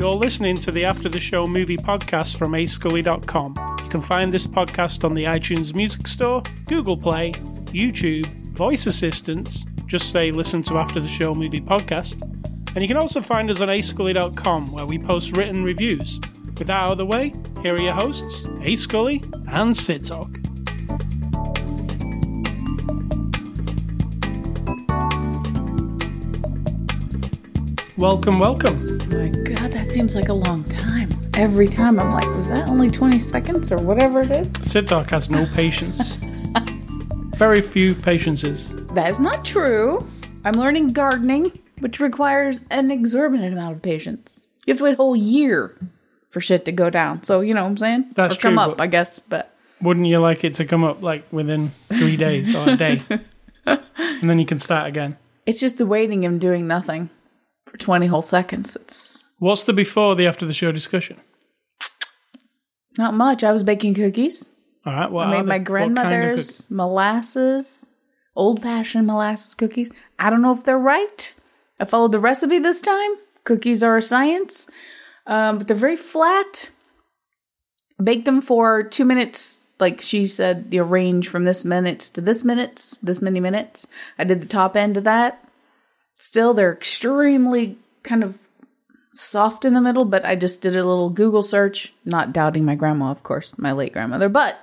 You're listening to the After the Show movie podcast from ascully.com. You can find this podcast on the iTunes Music Store, Google Play, YouTube, voice assistants. Just say listen to After the Show movie podcast. And you can also find us on ascully.com where we post written reviews. With that out of the way, here are your hosts, A Scully and Sid Talk. Welcome, welcome. My God, that seems like a long time. Every time I'm like, was that only 20 seconds or whatever it is? Sid Talk has no patience. Very few patiences. That is not true. I'm learning gardening, which requires an exorbitant amount of patience. You have to wait a whole year for shit to go down. So, you know what I'm saying? That's or come true, up, I guess. But Wouldn't you like it to come up like within three days or a day? and then you can start again. it's just the waiting and doing nothing for 20 whole seconds. It's What's the before the after the show discussion? not much. I was baking cookies. All right. Well, I made they? my What kind of grandmother's molasses, old fashioned molasses cookies. I don't know if they're right. I followed the recipe this time. Cookies are a science, um, but they're very flat. Bake them for two minutes. Like she said, you know, range from this minutes to this minutes, this many minutes. I did the top end of that. Still, they're extremely kind of soft in the middle, but I just did a little Google search, not doubting my grandma, of course, my late grandmother, but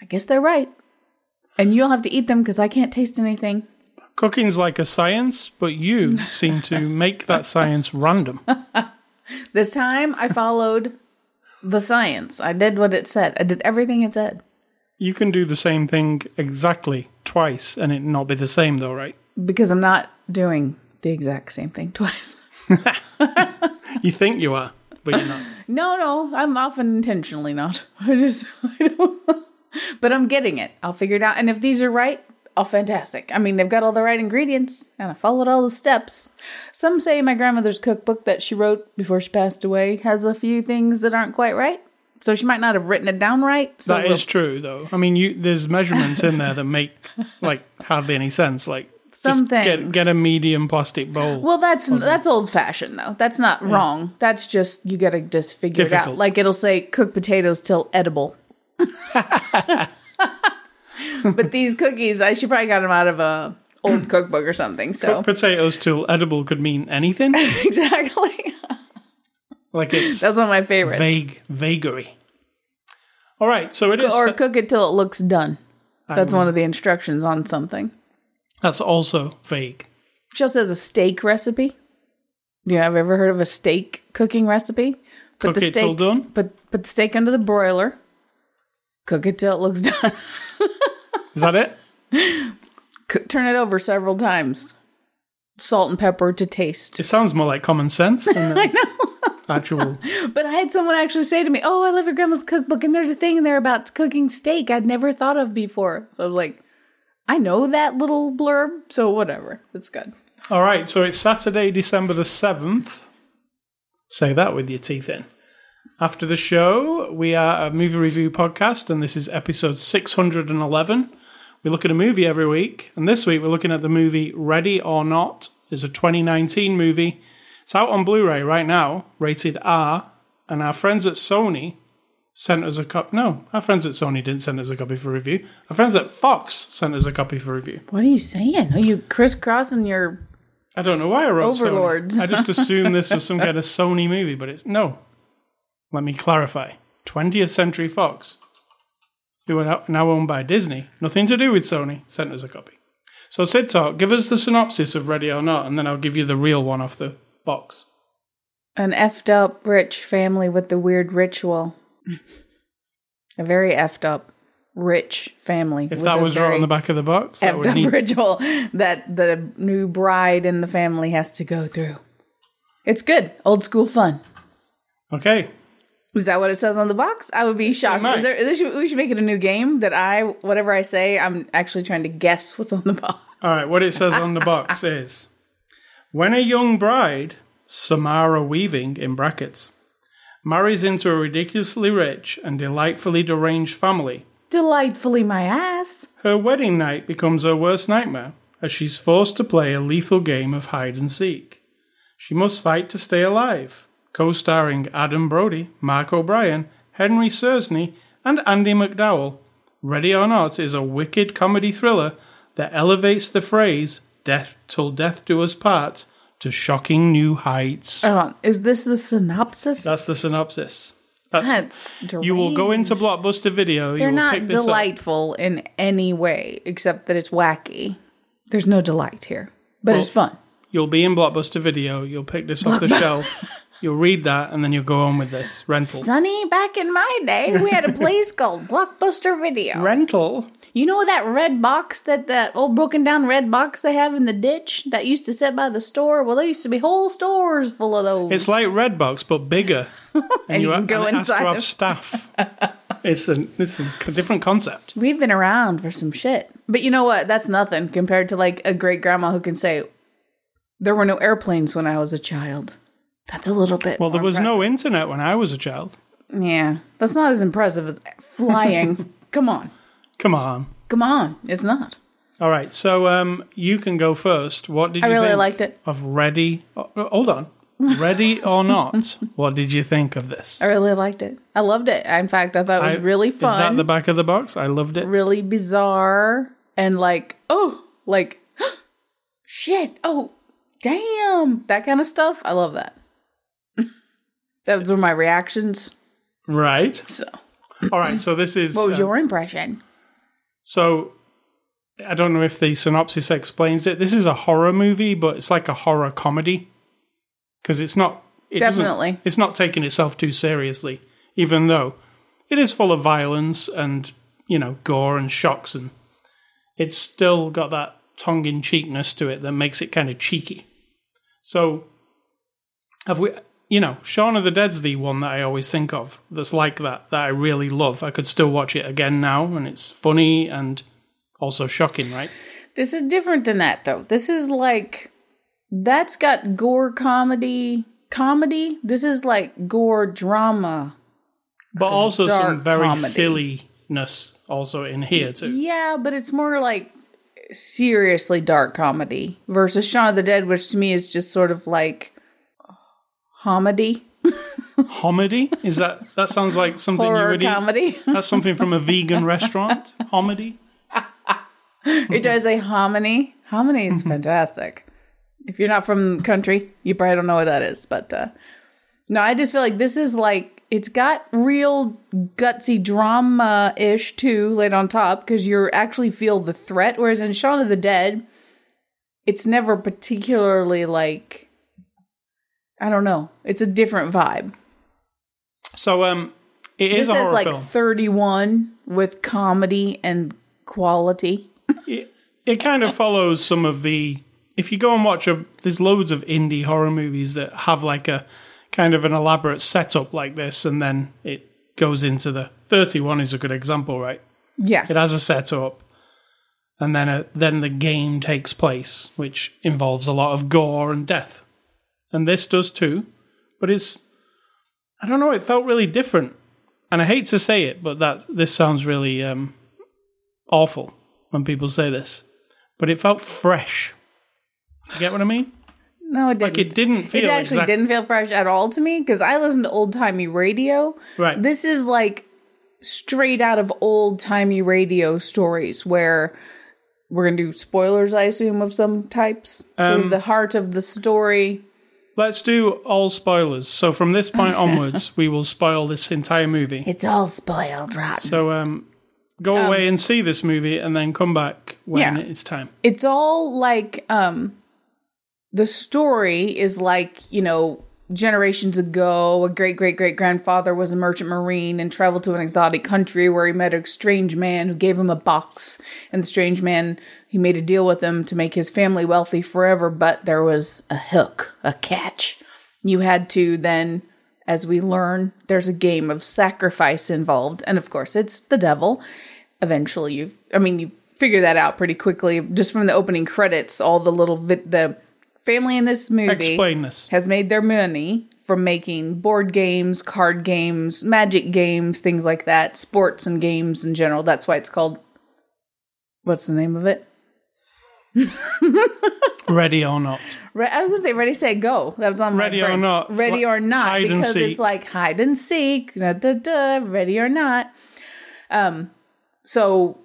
I guess they're right. And you'll have to eat them because I can't taste anything. Cooking's like a science, but you seem to make that science random. This time I followed the science. I did what it said. I did everything it said You can do the same thing exactly twice and it not be the same, though, right? because I'm not doing the exact same thing twice. You think you are, but you're not. No, no, I'm often intentionally not. I just, I don't. But I'm getting it. I'll figure it out. And if these are right, oh, fantastic. I mean, they've got all the right ingredients, and I followed all the steps. Some say my grandmother's cookbook that she wrote before she passed away has a few things that aren't quite right. So she might not have written it down right. So That we'll- is true, though. I mean, you there's measurements in there that make like hardly any sense. Like Some just get get a medium plastic bowl. Well, that's that's old fashioned though. That's not wrong. That's just you got to just figure it out. Like it'll say cook potatoes till edible. but these cookies, I she probably got them out of a old mm. cookbook or something. So Potatoes till edible could mean anything. exactly, Like it's that's one of my favorites. vague vagary. All right, so it is. Or cook it till it looks done. That's one of the instructions on something. That's also vague. Just as a steak recipe. You have ever heard of a steak cooking recipe? Put Cook it till done? Put put the steak under the broiler. Cook it till it looks done. Is that it? Turn it over several times. Salt and pepper to taste. It sounds more like common sense than the actual. But I had someone actually say to me, "Oh, I love your grandma's cookbook, and there's a thing in there about cooking steak I'd never thought of before." So I was like, "I know that little blurb, so whatever, it's good." All right, so it's Saturday, December the 7th. Say that with your teeth in. After the show, we are a movie review podcast, and this is episode 611. We look at a movie every week, and this week we're looking at the movie Ready or Not. It's a 2019 movie. It's out on Blu ray right now, rated R, and our friends at Sony sent us a copy. No, our friends at Sony didn't send us a copy for review. Our friends at Fox sent us a copy for review. What are you saying? Are you crisscrossing your? I don't know why I wrote Overlords. Sony. I just assumed this was some kind of Sony movie, but it's no. Let me clarify. 20th Century Fox, who are now owned by Disney, nothing to do with Sony, sent us a copy. So Sid Talk, give us the synopsis of Ready or Not, and then I'll give you the real one off the box. An effed up rich family with the weird ritual. A very effed up rich family. If that was right on the back of the box, that effed would up need. ritual that the new bride in the family has to go through. It's good, old school fun. Okay, Is that what it says on the box? I would be shocked. might. Is there, we should make it a new game that I, whatever I say, I'm actually trying to guess what's on the box. All right, what it says on the box is When a young bride, Samara Weaving in brackets, marries into a ridiculously rich and delightfully deranged family. Delightfully my ass. Her wedding night becomes her worst nightmare as she's forced to play a lethal game of hide and seek. She must fight to stay alive. Co starring Adam Brody, Mark O'Brien, Henry Czerny, and Andie MacDowell. Ready or Not is a wicked comedy thriller that elevates the phrase death till death do us part to shocking new heights. Hold on. Is this the synopsis? That's the synopsis. That's That's you will go into Blockbuster Video. They're you will not pick this up. delightful in any way except that it's wacky. There's no delight here, but it's fun. You'll be in Blockbuster Video. You'll pick this off the shelf. You'll read that, and then you'll go on with this rental. Sonny, back in my day, we had a place called Blockbuster Video. Rental. You know that red box that that old broken down red box they have in the ditch that used to sit by the store? Well, there used to be whole stores full of those. It's like Redbox, but bigger. And, you can go and has to inside have of- staff. it's a it's a different concept. We've been around for some shit. But you know what? That's nothing compared to like a great grandma who can say, There were no airplanes when I was a child. That's a little bit. Well, there more was no internet when I was a child. Yeah. That's not as impressive as flying. Come on. Come on. Come on. It's not. All right, so um, you can go first. What did I you really think liked it. of Ready? Oh, hold on, Ready or Not? what did you think of this? I really liked it. I loved it. In fact, I thought it was I- really fun. Is that the back of the box? I loved it. really bizarre and like oh like shit oh damn that kind of stuff i love that those were my reactions Right. so All right. So this is. what was uh, your impression So I don't know if the synopsis explains it. This is a horror movie, but it's like a horror comedy because it's not. It Definitely. It's not taking itself too seriously, even though it is full of violence and you know gore and shocks, and it's still got that tongue in cheekness to it that makes it kind of cheeky. So have we? You know, Shaun of the Dead's the one that I always think of that's like that, that I really love. I could still watch it again now, and it's funny and also shocking, right? this is different than that though this is like that's got gore comedy comedy this is like gore drama But also some very comedy. silliness also in here, too. Yeah, but it's more like seriously dark comedy versus Shaun of the Dead, which to me is just sort of like comedy, Homedy? Is that, that sounds like something you horror would eat? comedy. That's something from a vegan restaurant? Homedy? Trying to say hominy? Hominy is fantastic. If you're not from the country, you probably don't know what that is. But uh, no, I just feel like this is like it's got real gutsy drama ish too laid on top because you actually feel the threat. Whereas in Shaun of the Dead, it's never particularly like I don't know. It's a different vibe. So, um, it is This a is like film. 31 with comedy and quality. it, it kind of follows some of the if you go and watch a there's loads of indie horror movies that have like a kind of an elaborate setup like this and then it goes into the 31 is a good example right Yeah. it has a setup and then a, then the game takes place which involves a lot of gore and death and this does too but it's i don't know it felt really different and i hate to say it but that this sounds really um awful when people say this, but it felt fresh. You get what I mean? No, it didn't. Like it didn't feel it actually exact- didn't feel fresh at all to me because I listen to old timey radio. Right. This is like straight out of old timey radio stories where we're gonna do spoilers, I assume, of some types. Um, of the heart of the story. Let's do all spoilers. So from this point onwards, we will spoil this entire movie. It's all spoiled, right? So um, go away and see this movie, and then come back when Yeah. it's time. it's all like um the story is like you know generations ago a great great great grandfather was a merchant marine and traveled to an exotic country where he met a strange man who gave him a box and the strange man he made a deal with them to make his family wealthy forever but there was a hook a catch you had to then as we learn there's a game of sacrifice involved and of course it's the devil eventually you i mean you figure that out pretty quickly just from the opening credits all the little vi- the family in this movie this. has made their money from making board games, card games, magic games, things like that, sports and games in general. That's why it's called. What's the name of it? Ready or not. Re- I was gonna say ready, set, go. That was on my Ready or not. Ready Like or not, because it's like hide and seek. Da, da, da, ready or not. Um, so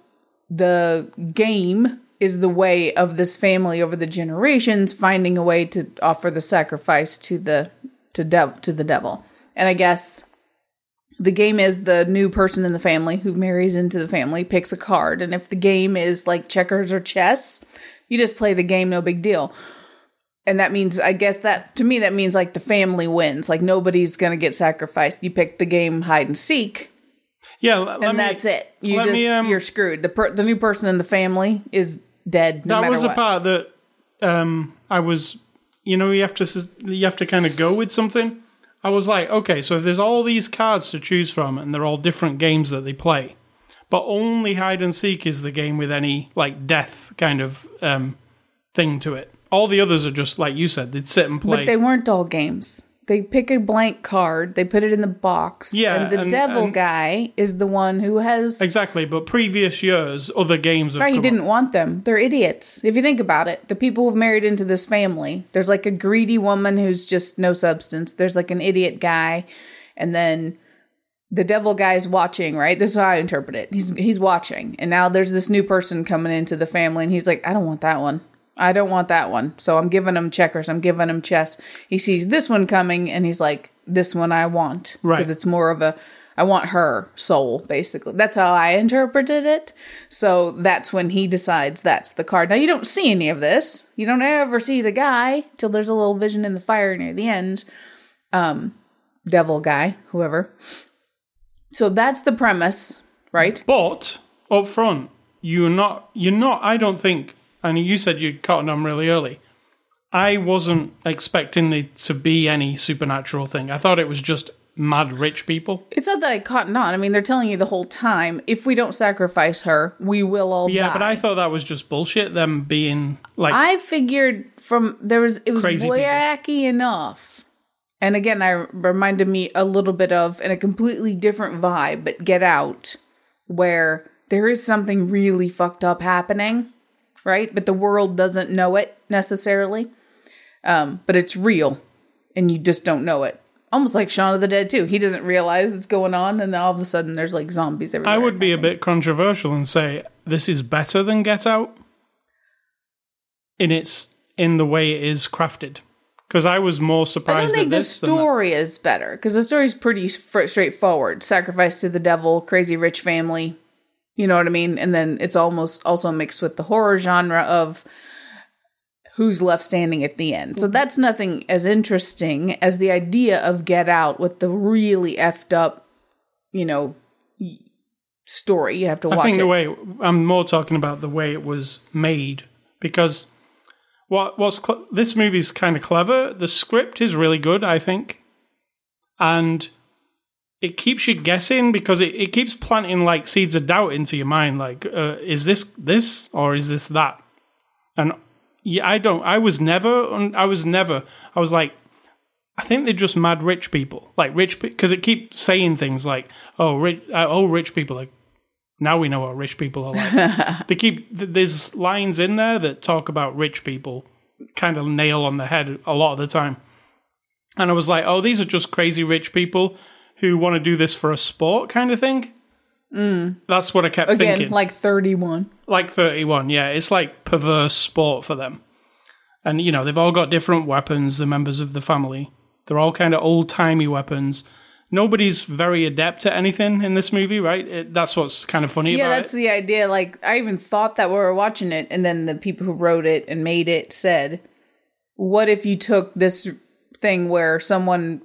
the game is the way of this family over the generations finding a way to offer the sacrifice to the to dev to the devil. And I guess the game is the new person in the family who marries into the family picks a card, and if the game is like checkers or chess, you just play the game, no big deal. And that means, I guess that to me, that means like the family wins. Like nobody's gonna get sacrificed. You pick the game hide and seek, Yeah, and me- that's it. You just me, um, you're screwed. The per, the new person in the family is dead. No that was what. part that um, I was. You know, you have to you have to kind of go with something. I was like, okay, so if there's all these cards to choose from, and they're all different games that they play, but only hide and seek is the game with any like death kind of um, thing to it. All the others are just like you said, they'd sit and play. But they weren't all games. They pick a blank card, they put it in the box. Yeah, And the and- devil and- guy is the one who has exactly, but previous years, other games have Right, he didn't want them. They're idiots. If you think about it, the people who've married into this family, there's like a greedy woman who's just no substance. There's like an idiot guy, and then the devil guy's watching. Right, this is how I interpret it. He's he's watching, and now there's this new person coming into the family, and he's like, I don't want that one. I don't want that one. So I'm giving him checkers. I'm giving him chess. He sees this one coming, and he's like, this one I want Right. because it's more of a I want her soul, basically. That's how I interpreted it. So that's when he decides that's the card. Now you don't see any of this. You don't ever see the guy till there's a little vision in the fire near the end. Um, devil guy, whoever. So that's the premise, right? But up front, you're not. You're not. I don't think. And you said you caught on really early. I wasn't expecting it to be any supernatural thing. I thought it was just mad rich people. It's not that I caught on. I mean, they're telling you the whole time if we don't sacrifice her, we will all die. Yeah, die. but I thought that was just bullshit. Them being like, I figured from there was it was Crazy people. wacky enough. And again, I reminded me a little bit of in a completely different vibe, but Get Out, where there is something really fucked up happening, right? But the world doesn't know it necessarily. Um, but it's real, and you just don't know it. Almost like Shaun of the Dead too. He doesn't realize it's going on, and all of a sudden there's like zombies everywhere. I would be a bit controversial and say this is better than Get Out. In its in the way it is crafted, because I was more surprised. I don't at think the this. than that. story is better because the story is pretty fr- straightforward. Sacrifice to the devil, crazy rich family. You know what I mean? And then it's almost also mixed with the horror genre of who's left standing at the end. So mm-hmm. that's nothing as interesting as the idea of Get Out with the really effed up, you know, story. You have to I watch think it. the way I'm more talking about the way it was made because what what's cl- this movie's kind of clever. The script is really good, I think, and it keeps you guessing because it, it keeps planting like seeds of doubt into your mind. Like, uh, is this this or is this that? And yeah, I don't. I was never. I was never. I was like, I think they're just mad rich people, like rich because it keeps saying things like, "Oh, rich, uh, oh, rich people." Like now we know what rich people are like. they keep th- there's lines in there that talk about rich people, kind of nail on the head a lot of the time. And I was like, "Oh, these are just crazy rich people who want to do this for a sport, kind of thing." Mm. That's what I kept Again, thinking like 31. like 31 yeah it's like perverse sport for them and you know they've all got different weapons the members of the family they're all kind of old-timey weapons nobody's very adept at anything in this movie right it, that's what's kind of funny Yeah, that's it the idea. Like, I even thought that we were watching it, and then the people who wrote it and made it said, What if you took this thing where someone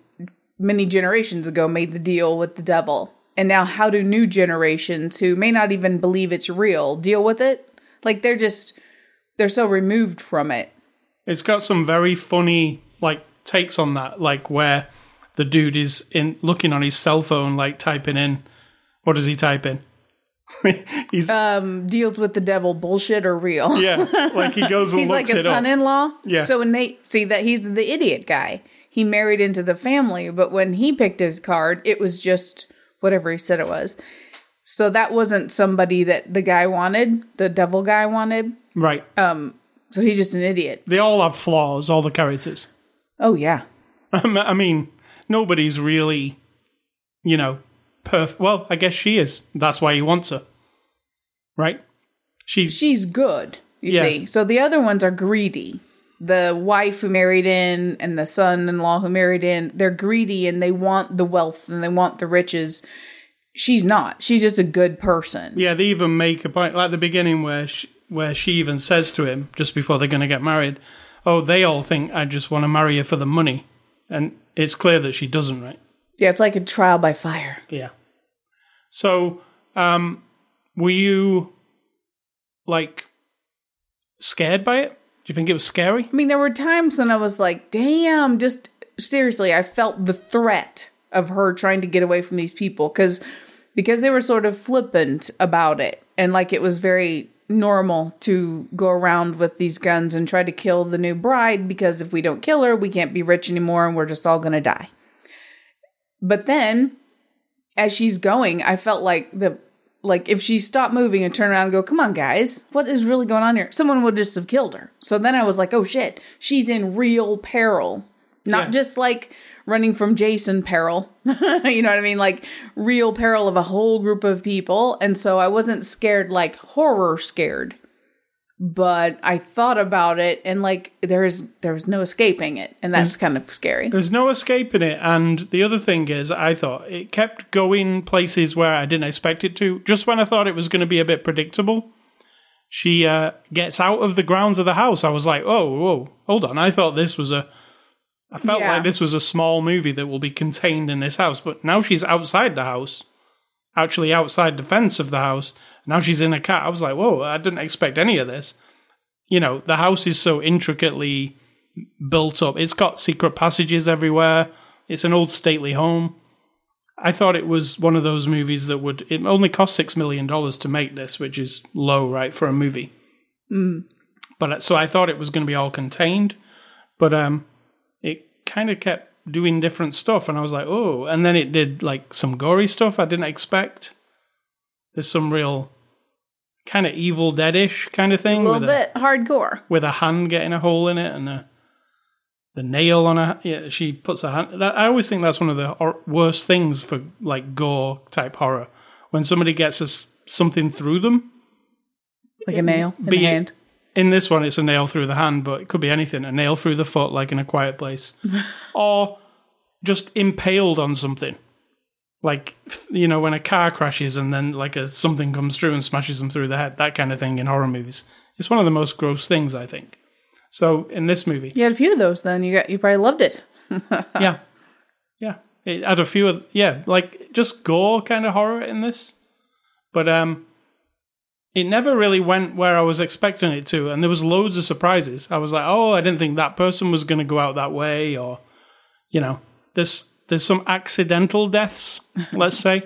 many generations ago made the deal with the devil? And now, how do new generations who may not even believe it's real deal with it? Like, they're just, they're so removed from it. it's got some very funny like takes on that like where the dude is in looking on his cell phone like typing in what does he type in he's Um, deals with the devil bullshit or real. yeah like he goes he's like a son-in-law. Yeah. So when they see that he's the idiot guy, he married into the family, but when he picked his card, it was just whatever he said it was. So that wasn't somebody that the guy wanted, the devil guy wanted. Right. So he's just an idiot. they all have flaws, all the characters. Oh yeah. I mean, nobody's really, you know, perfect. Well, I guess she is. That's why he wants her. Right? She's She's good, you Yeah. see. So the other ones are greedy. The wife who married in and the son in law who married in, they're greedy and they want the wealth and they want the riches. She's not. She's just a good person. Yeah, they even make a point like at the beginning where she, where she even says to him just before they're going to get married, "Oh, they all think I just want to marry you for the money," and it's clear that she doesn't, right? Yeah, it's like a trial by fire. Yeah. So, um, were you like scared by it? Do you think it was scary? I mean, there were times when I was like, damn, just seriously, I felt the threat of her trying to get away from these people because because they were sort of flippant about it and like it was very normal to go around with these guns and try to kill the new bride because if we don't kill her, we can't be rich anymore and we're just all going to die. But then as she's going, I felt like the like if she stopped moving and turned around and go, "Come on, guys, what is really going on here?" Someone would just have killed her. So then I was like, "Oh shit, she's in real peril, not Yeah. just like running from Jason peril. you know what I mean? Like real peril of a whole group of people." And so I wasn't scared like horror scared, but I thought about it and like there is there was no escaping it, and that's kind of scary. There's no escaping it. And the other thing is, I thought it kept going places where I didn't expect it to. Just when I thought it was going to be a bit predictable, she uh, gets out of the grounds of the house. I was like, oh, whoa, hold on. I thought this was a. I felt Yeah. like this was a small movie that will be contained in this house, but now she's outside the house, actually outside the fence of the house. Now she's in a car. I was like, whoa, I didn't expect any of this. You know, the house is so intricately built up. It's got secret passages everywhere. It's an old stately home. I thought it was one of those movies that would. It only cost six million dollars to make this, which is low, right, for a movie. But uh, so I thought it was going to be all contained, but um, kind of kept doing different stuff, and I was like, oh, and then it did like some gory stuff I didn't expect. There's some real kind of Evil Deadish kind of thing A little with a- bit hardcore. with a hand getting a hole in it and a, the nail on a yeah she puts a hand that, i always think that's one of the hor- worst things for like gore type horror when somebody gets a s something through them Like a nail in Be the it- hand. In this one it's a nail through the hand but it could be anything. A nail through the foot like in a quiet place. Or just impaled on something. Like you know when a car crashes and then like a something comes through and smashes them through the head that kind of thing in horror movies. It's one of the most gross things i think. So in this movie. You had a few of those then. You got you probably loved it. yeah. Yeah. It had a few of yeah like just gore kind of horror in this. But um it never really went where i was expecting it to and there was loads of surprises i was like oh i didn't think that person was going to go out that way or you know there's there's some accidental deaths let's say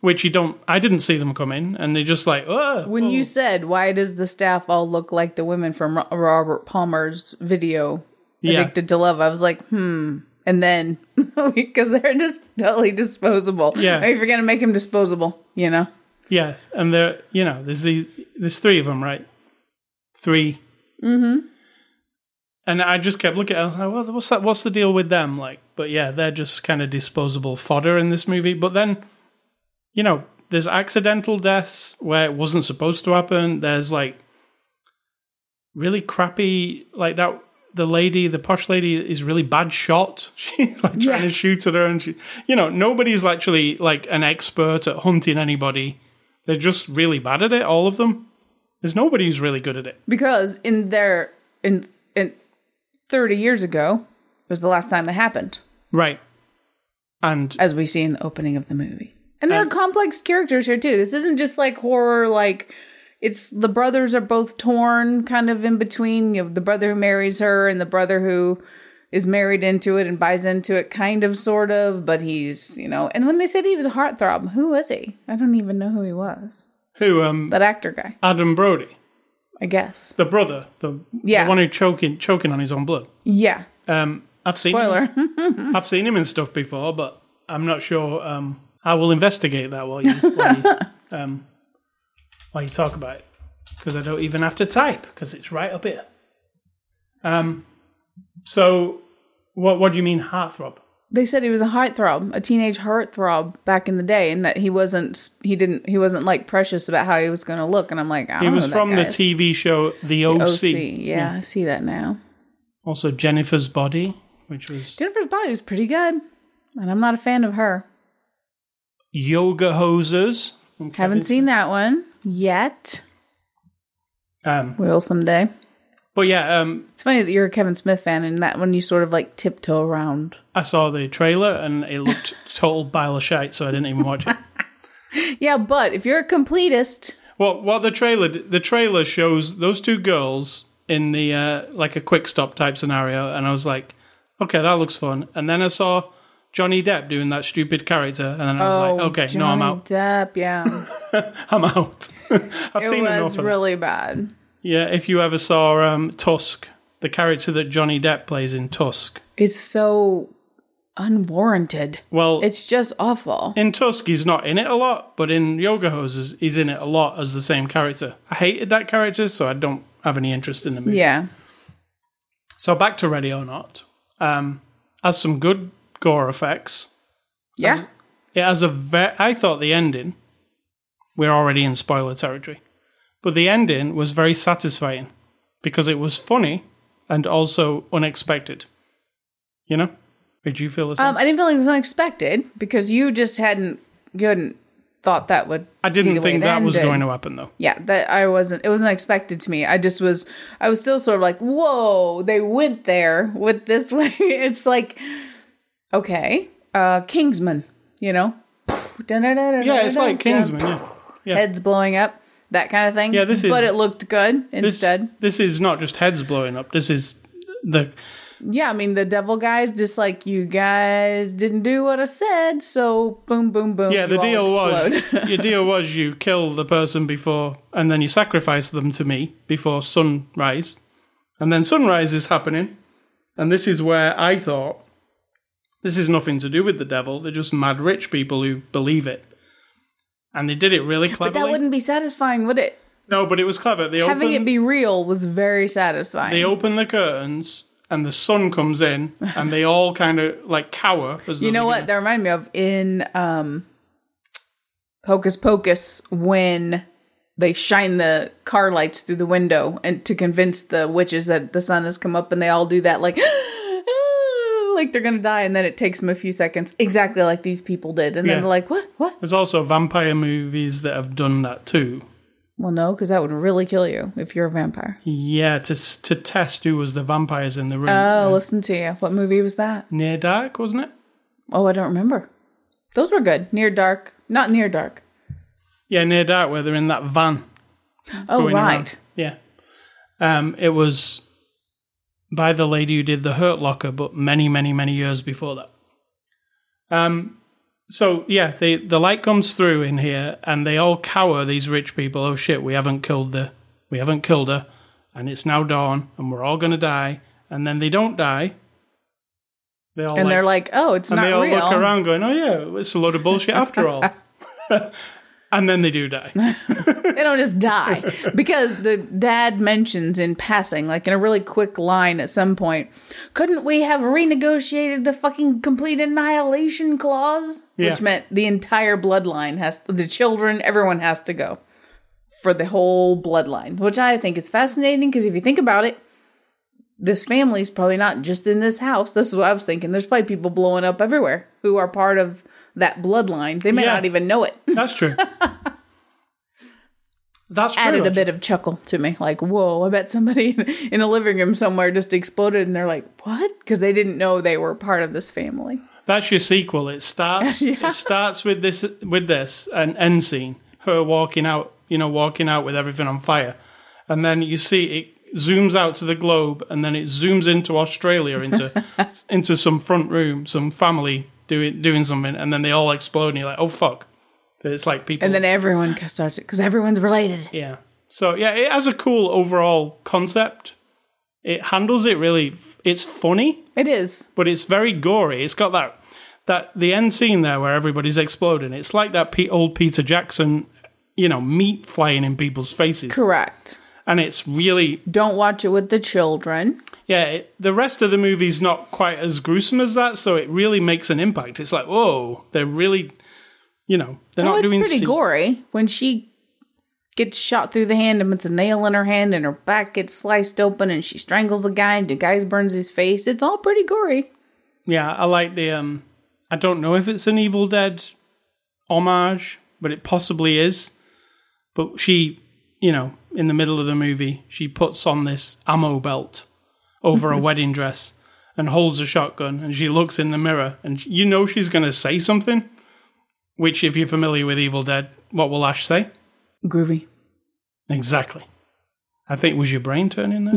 which you don't i didn't see them come in and they're just like oh When you said, "Why does the staff all look like the women from Robert Palmer's video Yeah. Addicted to Love?" I was like, "Hmm." And then because they're just totally disposable. Yeah. if you're gonna make them disposable, you know. Yes, and there, you know, there's the there's three of them, right? 3 Mm-hmm. And I just kept looking. at it, I was like, "Well, what's that? What's the deal with them?" Like, but yeah, they're just kind of disposable fodder in this movie. But then, you know, there's accidental deaths where it wasn't supposed to happen. There's like really crappy, like that. The lady, the posh lady, is really bad shot. She's like trying Yeah. to shoot at her, and she, you know, nobody's actually like an expert at hunting anybody. They're just really bad at it, all of them. There's nobody who's really good at it. Because in their in in thirty years ago was the last time that happened, Right. And as we see in the opening of the movie. And there are complex characters here too. This isn't just like horror, like it's the brothers are both torn, kind of in between. You know, the brother who marries her and the brother who is married into it and buys into it, kind of, sort of. But he's, you know. And when they said he was a heartthrob, who was he? I don't even know who he was. who? Um, That actor guy, Adam Brody, I guess. the brother, the, Yeah. the one who choking choking on his own blood. Yeah, Um, I've seen Spoiler. Him, I've seen him in stuff before, but I'm not sure. Um, I will investigate that while you while you, um, while you talk about it because I don't even have to type because it's right up here. Um, so what what do you mean heartthrob? They said he was a heartthrob, a teenage heartthrob back in the day, and that he wasn't he didn't he wasn't like precious about how he was going to look. And I'm like, I He was from the. TV show The OC. OC. Yeah, I see that now. Also Jennifer's Body, which was Jennifer's body was pretty good, and I'm not a fan of her. Yoga Hosers. Haven't seen that one yet. Um, Will someday. But yeah, um, It's funny that you're a Kevin Smith fan, and that one you sort of like tiptoe around. I saw the trailer and it looked total pile of shite, so I didn't even watch it. Yeah, but if you're a completist, Well, what the trailer the trailer shows those two girls in the uh, like a quick stop type scenario, and I was like, okay, that looks fun. And then I saw Johnny Depp doing that stupid character, and then I was like, okay, no, I'm Oh, out. Depp, yeah, I'm out. I've it seen enough was it. really bad. Yeah, if you ever saw um, Tusk, the character that Johnny Depp plays in Tusk. It's so unwarranted. Well, It's just awful. in Tusk, he's not in it a lot, but in Yoga Hosers, he's in it a lot as the same character. I hated that character, so I don't have any interest in the movie. Yeah, So back to Ready or Not. Um, has some good gore effects. yeah. It has a ve- I thought the ending. We're already in spoiler territory, but the ending was very satisfying because it was funny and also unexpected. You know, did you feel the same? Um, I didn't feel like it was unexpected because you just hadn't you hadn't thought that would. I didn't think that was going to happen though. Yeah, that I wasn't. It wasn't expected to me. I just was. I was still sort of like, whoa, they went there with this way. It's like, okay, uh, Kingsman, you know. Yeah, it's like Kingsman. Yeah, yeah. Heads blowing up, that kind of thing. Yeah, this is- But it looked good instead. this is not just heads blowing up. This is the Yeah, I mean the devil guys just like you guys didn't do what I said, so boom, boom, boom. yeah. The deal was your deal was you kill the person before, and then you sacrifice them to me before sunrise, and then sunrise is happening, and this is where I thought this is nothing to do with the devil. They're just mad rich people who believe it, and they did it really cleverly. but that wouldn't be satisfying, would it? no, but it was clever. They Having opened, it be real was very satisfying. they open the curtains. And the sun comes in, and they all kind of like cower. As You know what that reminded me of in um Hocus Pocus when they shine the car lights through the window and to convince the witches that the sun has come up and they all do that like like they're gonna die and then it takes them a few seconds exactly like these people did and Yeah. then they're like what what There's also vampire movies that have done that too. well no because that would really kill you if you're a vampire Yeah, to s- to test who was the vampires in the room. oh listen to you what movie was that Near Dark, wasn't it? oh I don't remember those were good near dark not near dark Yeah, Near Dark, where they're in that van. oh going right around. Yeah. Um, it was by the lady who did the Hurt Locker, but many, many, many years before that. Um, so yeah, they, the light comes through in here, and they all cower. These rich people. Oh shit, we haven't killed the, we haven't killed her, and it's now dawn, and we're all gonna die. And then they don't die. They all and like, they're like oh it's and not they all real look around, going, "Oh yeah, it's a load of bullshit after all." and then they do die. they don't just die because the dad mentions in passing like in a really quick line at some point couldn't we have renegotiated the fucking complete annihilation clause Yeah. which meant the entire bloodline has the children everyone has to go for the whole bloodline which i think is fascinating because if you think about it this family's probably not just in this house this is what i was thinking there's probably people blowing up everywhere who are part of that bloodline they may Yeah. not even know it That's true. That's true. added a bit of chuckle to me. Like, whoa, I bet somebody in a living room somewhere just exploded and they're like, what? Because they didn't know they were part of this family. That's your sequel. It starts. It starts with this. With this an end scene. Her walking out. You know, walking out with everything on fire, and then you see it zooms out to the globe, and then it zooms into Australia, into into some front room, some family doing doing something, and then they all explode, and you're like, oh fuck. It's like people. And then everyone starts it because everyone's related. Yeah. So yeah, it has a cool overall concept. It handles it really. it's funny, It is. but it's very gory. It's got that that the end scene there where everybody's exploding. It's like that old Peter Jackson, you know, meat flying in people's faces, Correct. and it's really Don't watch it with the children. Yeah. It, the rest of the movie's not quite as gruesome as that, so it really makes an impact. It's like whoa, they're really, you know, they're Oh, not it's doing It's pretty C- gory when she gets shot through the hand and puts a nail in her hand and her back gets sliced open and she strangles a guy and the guy burns his face. It's all pretty gory. Yeah, I like the um I don't know if it's an Evil Dead homage, but it possibly is. But she, you know, in the middle of the movie, she puts on this ammo belt over a wedding dress and holds a shotgun and she looks in the mirror and you know she's going to say something, which if you're familiar with Evil Dead, what will Ash say? Groovy. Exactly. I think was your brain turning there?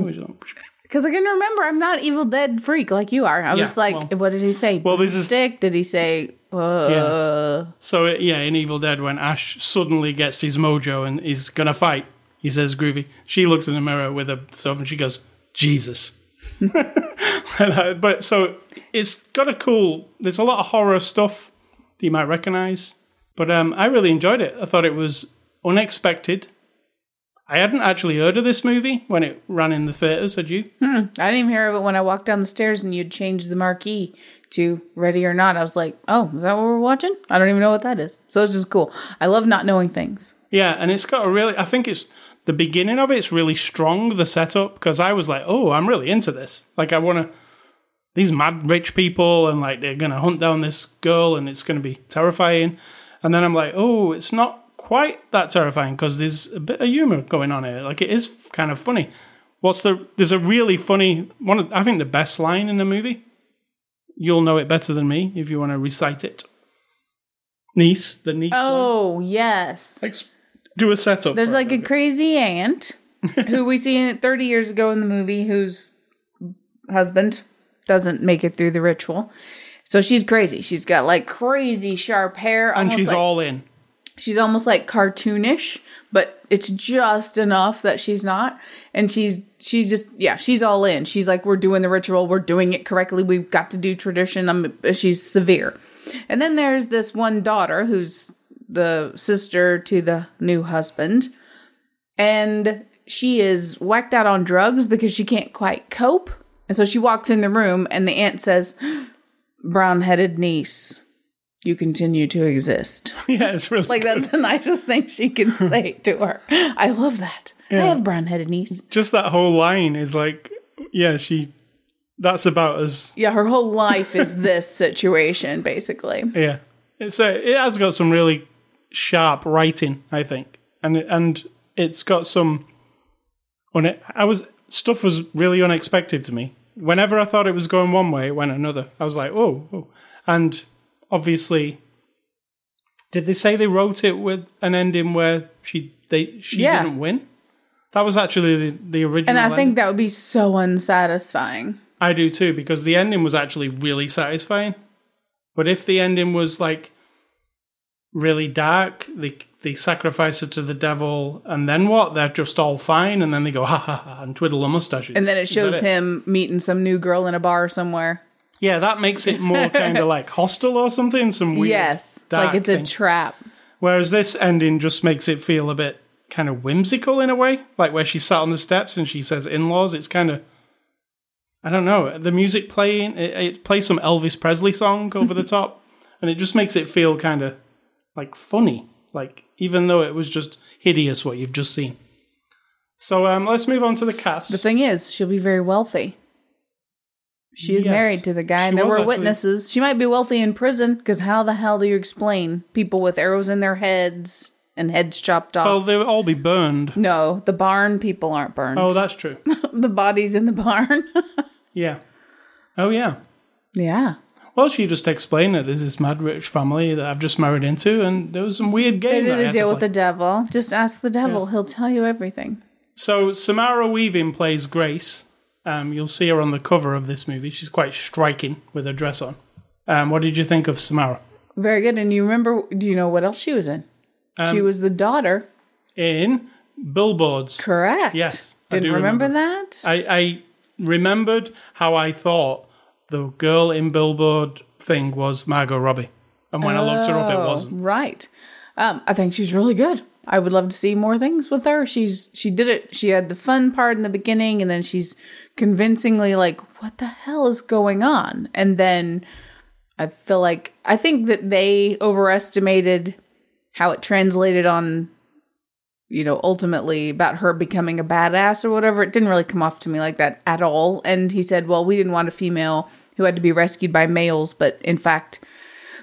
Because I can remember I'm not Evil Dead freak like you are. I was like, well- what did he say? Well, this is- stick. Did he say? Uh, So uh, yeah, in Evil Dead, when Ash suddenly gets his mojo and is gonna fight, he says "groovy." She looks in the mirror with her stuff and she goes, "Jesus." but so it's got a cool. There's a lot of horror stuff that you might recognize, but um, I really enjoyed it. I thought it was unexpected. I hadn't actually heard of this movie when it ran in the theaters. Had you? I didn't even hear of it when I walked down the stairs and you'd changed the marquee to Ready or Not. I was like, oh, is that what we're watching? I don't even know what that is. So it's just cool. I love not knowing things. Yeah, and it's got a really. I think it's the beginning of it's really strong. The setup because I was like, oh, I'm really into this. Like, I want to. These mad rich people and like they're gonna hunt down this girl and it's gonna be terrifying. And then I'm like, oh, it's not quite that terrifying because there's a bit of humor going on here. Like it is kind of funny. What's the? There's a really funny one. Of, I think the best line in the movie. You'll know it better than me if you want to recite it. Niece, the niece. line. Oh, yes. Ex- do a setup. There's like it. a crazy aunt who we see 30 years ago in the movie whose husband doesn't make it through the ritual. So she's crazy. She's got like crazy sharp hair. and she's like- all in. she's almost like cartoonish, but it's just enough that she's not. And she's she just yeah, she's all in. She's like, we're doing the ritual, we're doing it correctly. We've got to do tradition. I'm she's severe. And then there's this one daughter who's the sister to the new husband, and she is whacked out on drugs because she can't quite cope. And so she walks in the room, and the aunt says, "Brown headed niece." You continue to exist. Yeah, it's really Like that's the nicest thing she can say to her. I love that. I have brown headed niece. just that whole line is like, yeah, she. That's about as Yeah, her whole life is this situation, basically. yeah. It's a, it has got some really sharp writing, I think, and and it's got some. On it, I was stuff was really unexpected to me. Whenever I thought it was going one way, it went another. I was like, oh, oh. and obviously, did they say they wrote it with an ending where she they she Yeah. didn't win? That was actually the, the original. And I ending. think that would be so unsatisfying. I do too, because the ending was actually really satisfying. But if the ending was like really dark, they they sacrifice her to the devil, and then what? They're just all fine, and then they go ha ha ha and twiddle their mustaches. And then it shows him meeting some new girl in a bar somewhere. Yeah, that makes it more kind of like hostile or something. Some weird, yes. dark Like it's a thing. trap. Whereas this ending just makes it feel a bit kind of whimsical in a way, like where she sat on the steps and she says "in-laws." It's kind of, I don't know, the music playing. It, it plays some Elvis Presley song over the top, and it just makes it feel kind of like funny, like even though it was just hideous what you've just seen. So um, let's move on to the cast. The thing is, she'll be very wealthy. She is Yes. married to the guy, She and there were actually- witnesses. She might be wealthy in prison, because how the hell do you explain people with arrows in their heads and heads chopped off? well, they'll all be burned. no, the barn people aren't burned. Oh, that's true. the bodies in the barn. Yeah. Oh, yeah. yeah. Well, she just explained that there's this mad rich family that I've just married into, and there was some weird They game. I did a deal with the devil. Just ask the devil; he'll tell you everything. So Samara Weaving plays Grace. Um, you'll see her on the cover of this movie. She's quite striking with her dress on. Um, what did you think of Samara? Very good. And you remember? Do you know what else she was in? Um, she was the daughter. In Billboards. Correct. Yes, Didn't remember, remember. that? I, I remembered how I thought the girl in Billboard thing was Margot Robbie. And when I looked her up, it Oh, wasn't. Right. Um, I think she's really good. I would love to see more things with her. She's she did it. She had the fun part in the beginning, and then she's convincingly like, "What the hell is going on?" And then I feel like I think that they overestimated how it translated on, you know, ultimately about her becoming a badass or whatever. It didn't really come off to me like that at all. And he said, "Well, we didn't want a female who had to be rescued by males, but in fact."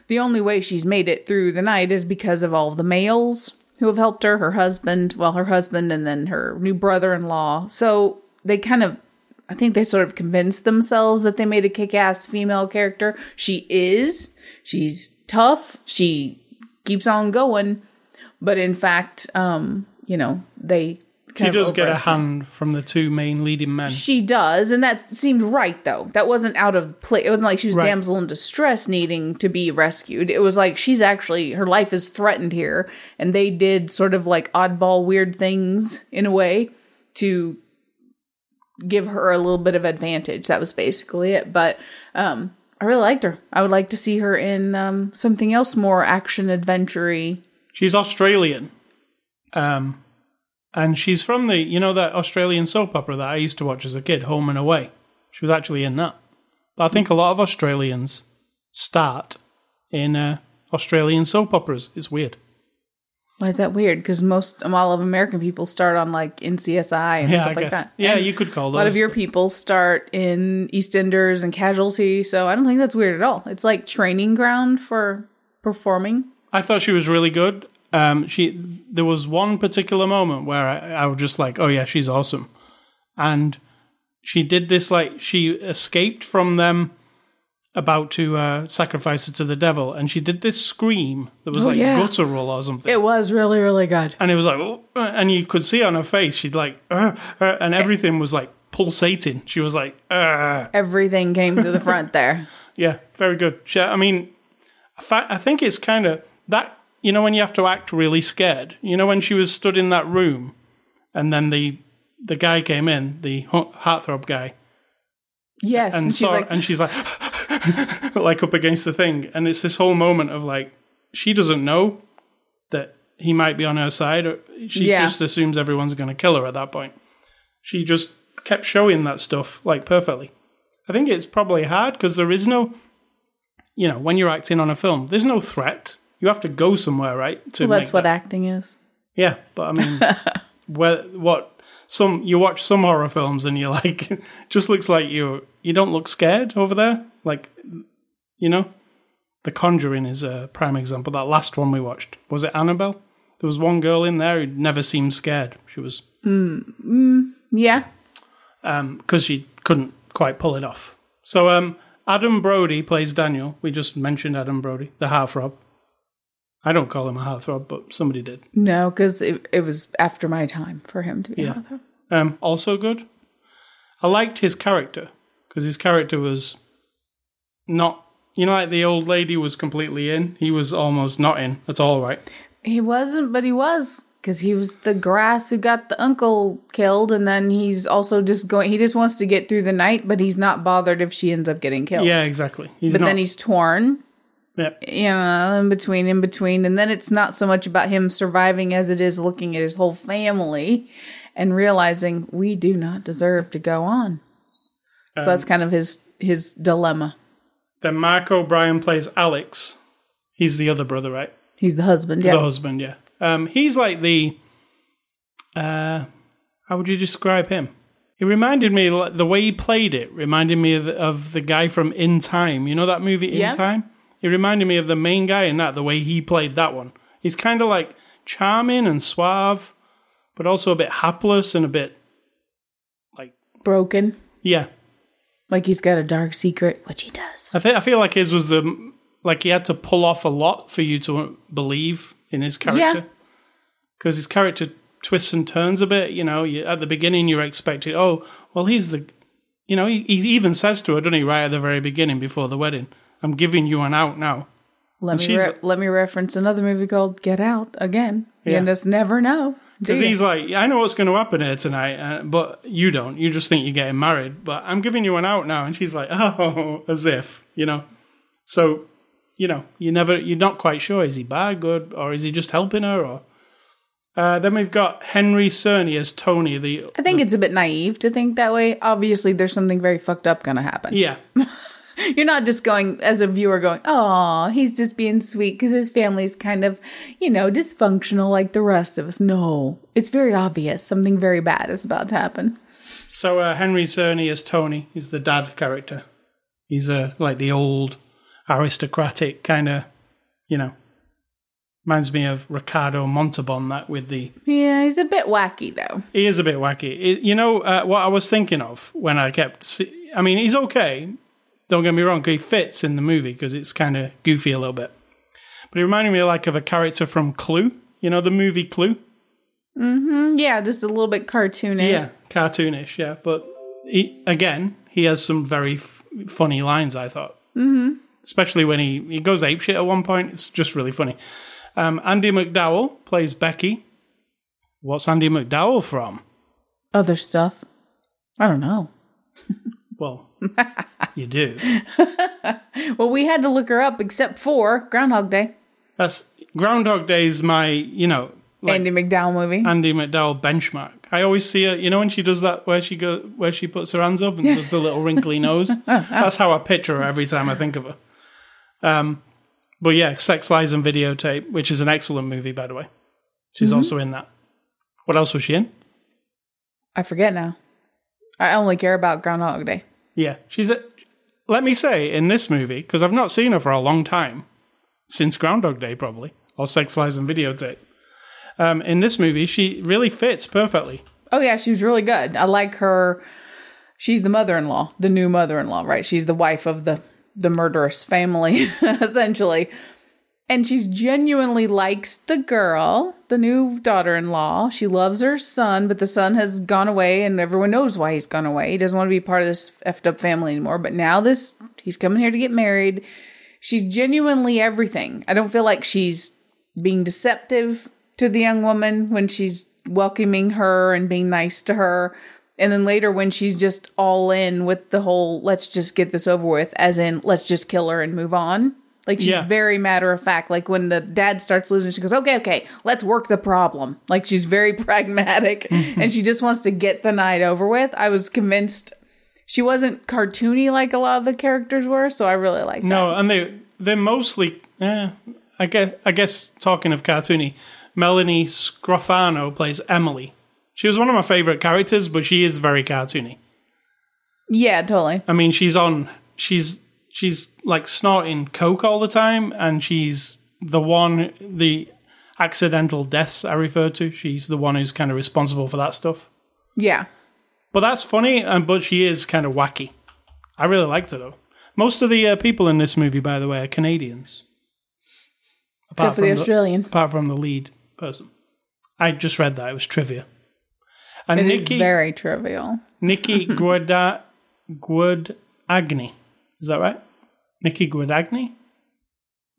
the only way she's made it through the night is because of all the males who have helped her her husband well her husband and then her new brother-in-law so they kind of i think they sort of convinced themselves that they made a kick-ass female character she is she's tough she keeps on going but in fact um you know they She does get a hand from the two main leading men. she does, and that seemed right though. That wasn't out of place. It wasn't like she was Right. damsel in distress needing to be rescued. It was like she's actually her life is threatened here, and they did sort of like oddball weird things in a way to give her a little bit of advantage. That was basically it. But um I really liked her. I would like to see her in um something else more action adventure She's Australian. Um, and she's from the, you know, that Australian soap opera that I used to watch as a kid, Home and Away. She was actually in that. But I think a lot of Australians start in uh, Australian soap operas. It's weird. Why is that weird? Because most um, all of American people start on like NCSI and Yeah, stuff I like guess. that. Yeah, And you could call A lot of your people start in EastEnders and Casualty, so I don't think that's weird at all. It's like training ground for performing. I thought she was really good. Um, she there was one particular moment where I, I was just like, oh yeah, she's awesome, and she did this like she escaped from them about to uh, sacrifice her to the devil, and she did this scream that was Oh, like yeah. guttural or something. It was really, really good. and it was like, "Oh," and you could see on her face, she'd like, uh, uh, and everything was like pulsating. She was like, uh. Everything came to the front there. Yeah, very good. She, I mean, I, fa- I think it's kind of that. You know, when you have to act really scared. You know, when she was stood in that room, and then the the guy came in, the heartthrob guy, Yes, and, and, she's saw, like, and she's like, like up against the thing, and it's this whole moment of like, she doesn't know that he might be on her side. Or she Yeah. just assumes everyone's going to kill her at that point. She just kept showing that stuff like perfectly. I think it's probably hard because there is no, you know, when you're acting on a film, there's no threat. You have to go somewhere, right? To well, that's what that- acting is. yeah, but I mean, where what some you watch some horror films and you're like, just looks like you you don't look scared over there, like you know. The Conjuring is a prime example. That last one we watched was it Annabelle? There was one girl in there who never seemed scared. She was hmm, hmm, Yeah. Um, because she couldn't quite pull it off. So um, Adam Brody plays Daniel. We just mentioned Adam Brody, the heartthrob. I don't call him a heartthrob, but somebody did. No, because it, it was after my time for him to be Yeah. Um, also good. I liked his character because his character was not, you know, like the old lady was completely in. He was almost not in at all, right? He wasn't, but he was. Because he was the grass who got the uncle killed, and then he's also just going. He just wants to get through the night, but he's not bothered if she ends up getting killed. Yeah, exactly. He's but not, then he's torn, Yep. you know, in between, in between. And then it's not so much about him surviving as it is looking at his whole family and realizing we do not deserve to go on. So Um, that's kind of his his dilemma. Then Mark O'Brien plays Alex. He's the other brother, right? He's the husband, yeah. The husband, yeah. Um, he's like the. Uh, how would you describe him? He reminded me the way he played it reminded me of the, of the guy from In Time. You know that movie In Yeah. Time? He reminded me of the main guy in that. The way he played that one. He's kind of like charming and suave, but also a bit hapless and a bit like Broken. yeah. Like he's got a dark secret, which he does. I think I feel like his was the like he had to pull off a lot for you to believe in his character. Because his character twists and turns a bit. You know, you, at the beginning you're expecting, oh, well, he's the, you know, he, he even says to her, doesn't he, right at the very beginning before the wedding, "I'm giving you an out now." Let me re- let me reference another movie called Get Out again. Yeah. You just never know. Because he's like, I know what's going to happen here tonight, uh, but you don't. You just think you're getting married. But I'm giving you an out now. And she's like, oh, as if, you know. So, you know, you never, you're not quite sure. Is he bad, good, or is he just helping her? Or uh, then we've got Henry Czerny as Tony. The I think it's a bit naive to think that way. Obviously, there's something very fucked up going to happen. yeah, You're not just going, as a viewer, going, oh, he's just being sweet because his family's kind of, you know, dysfunctional like the rest of us. No, it's very obvious. Something very bad is about to happen. So uh, Henry Czerny as Tony. is the dad character. He's uh, like the old aristocratic kind of, you know, reminds me of Ricardo Montalban. That with the Yeah, he's a bit wacky, though. he is a bit wacky. It- you know uh, what I was thinking of when I kept. See- I mean, he's okay. Don't get me wrong. He fits in the movie because it's kind of goofy a little bit. But he reminded me like of a character from Clue. You know the movie Clue. Yeah, just a little bit cartoonish. Yeah, cartoonish. Yeah, but he, again, he has some very f- funny lines. I thought, mm-hmm. especially when he he goes apeshit at one point. It's just really funny. Um, Andie MacDowell plays Becky. What's Andie MacDowell from? Other stuff. I don't know. Well, you do. Well, we had to look her up except for Groundhog Day. That's Groundhog Day is my you know like Andie MacDowell movie. Andie MacDowell benchmark. I always see her. You know when she does that where she go where she puts her hands up and does the little wrinkly nose. That's how I picture her every time I think of her. Um, but yeah, Sex Lies and Videotape, which is an excellent movie by the way. She's also in that. What else was she in? I forget now. I only care about Groundhog Day. Yeah, she's a. Let me say in this movie because I've not seen her for a long time, since Groundhog Day probably or Sex Lies and Videotape. Um, in this movie, she really fits perfectly. Oh yeah, she was really good. I like her. She's the mother-in-law, the new mother-in-law, right? She's the wife of the the murderous family, essentially. And she's genuinely likes the girl, the new daughter-in-law. She loves her son, but the son has gone away, and everyone knows why he's gone away. He doesn't want to be part of this effed up family anymore. But now this, he's coming here to get married. She's genuinely everything. I don't feel like she's being deceptive to the young woman when she's welcoming her and being nice to her. And then later when she's just all in with the whole let's just get this over with, as in let's just kill her and move on. Like she's Yeah. very matter of fact. Like when the dad starts losing, she goes, Okay, okay, let's work the problem. Like she's very pragmatic and she just wants to get the night over with. I was convinced she wasn't cartoony like a lot of the characters were, so I really like that. No, and they they're mostly. Eh, I guess I guess talking of cartoony, Melanie Scrofano plays Emily. She was one of my favorite characters, but she is very cartoony. Yeah, totally. I mean, she's on. She's she's like snorting coke all the time, and she's the one the accidental deaths I refer to. She's the one who's kind of responsible for that stuff. Yeah. But that's funny, and but she is kind of wacky. I really liked her though. Most of the uh, people in this movie, by the way, are Canadians. Apart Except for the Australian. apart from the lead person. I just read that; it was trivia. And It is Nicky very trivial. Nicky Guada Guadagni, is that right? Nicky Guadagni.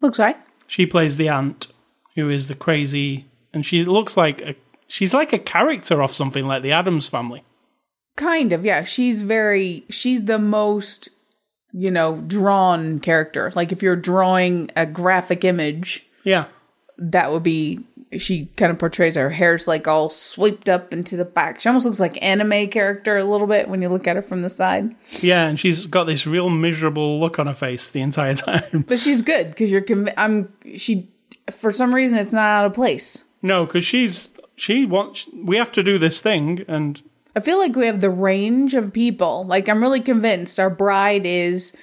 Looks right. She plays the aunt, who is the crazy, and she looks like a she's like a character off something like the Addams Family. Kind of, yeah. She's very she's the most, you know, drawn character. Like if you're drawing a graphic image, Yeah, that would be she kind of portrays her hair's like all swept up into the back. She almost looks like anime character a little bit when you look at her from the side. yeah, and she's got this real miserable look on her face the entire time. But she's good because you're conv- I'm she for some reason it's not out of place. no, because she's she wants we have to do this thing, and I feel like we have the range of people. Like I'm really convinced our bride is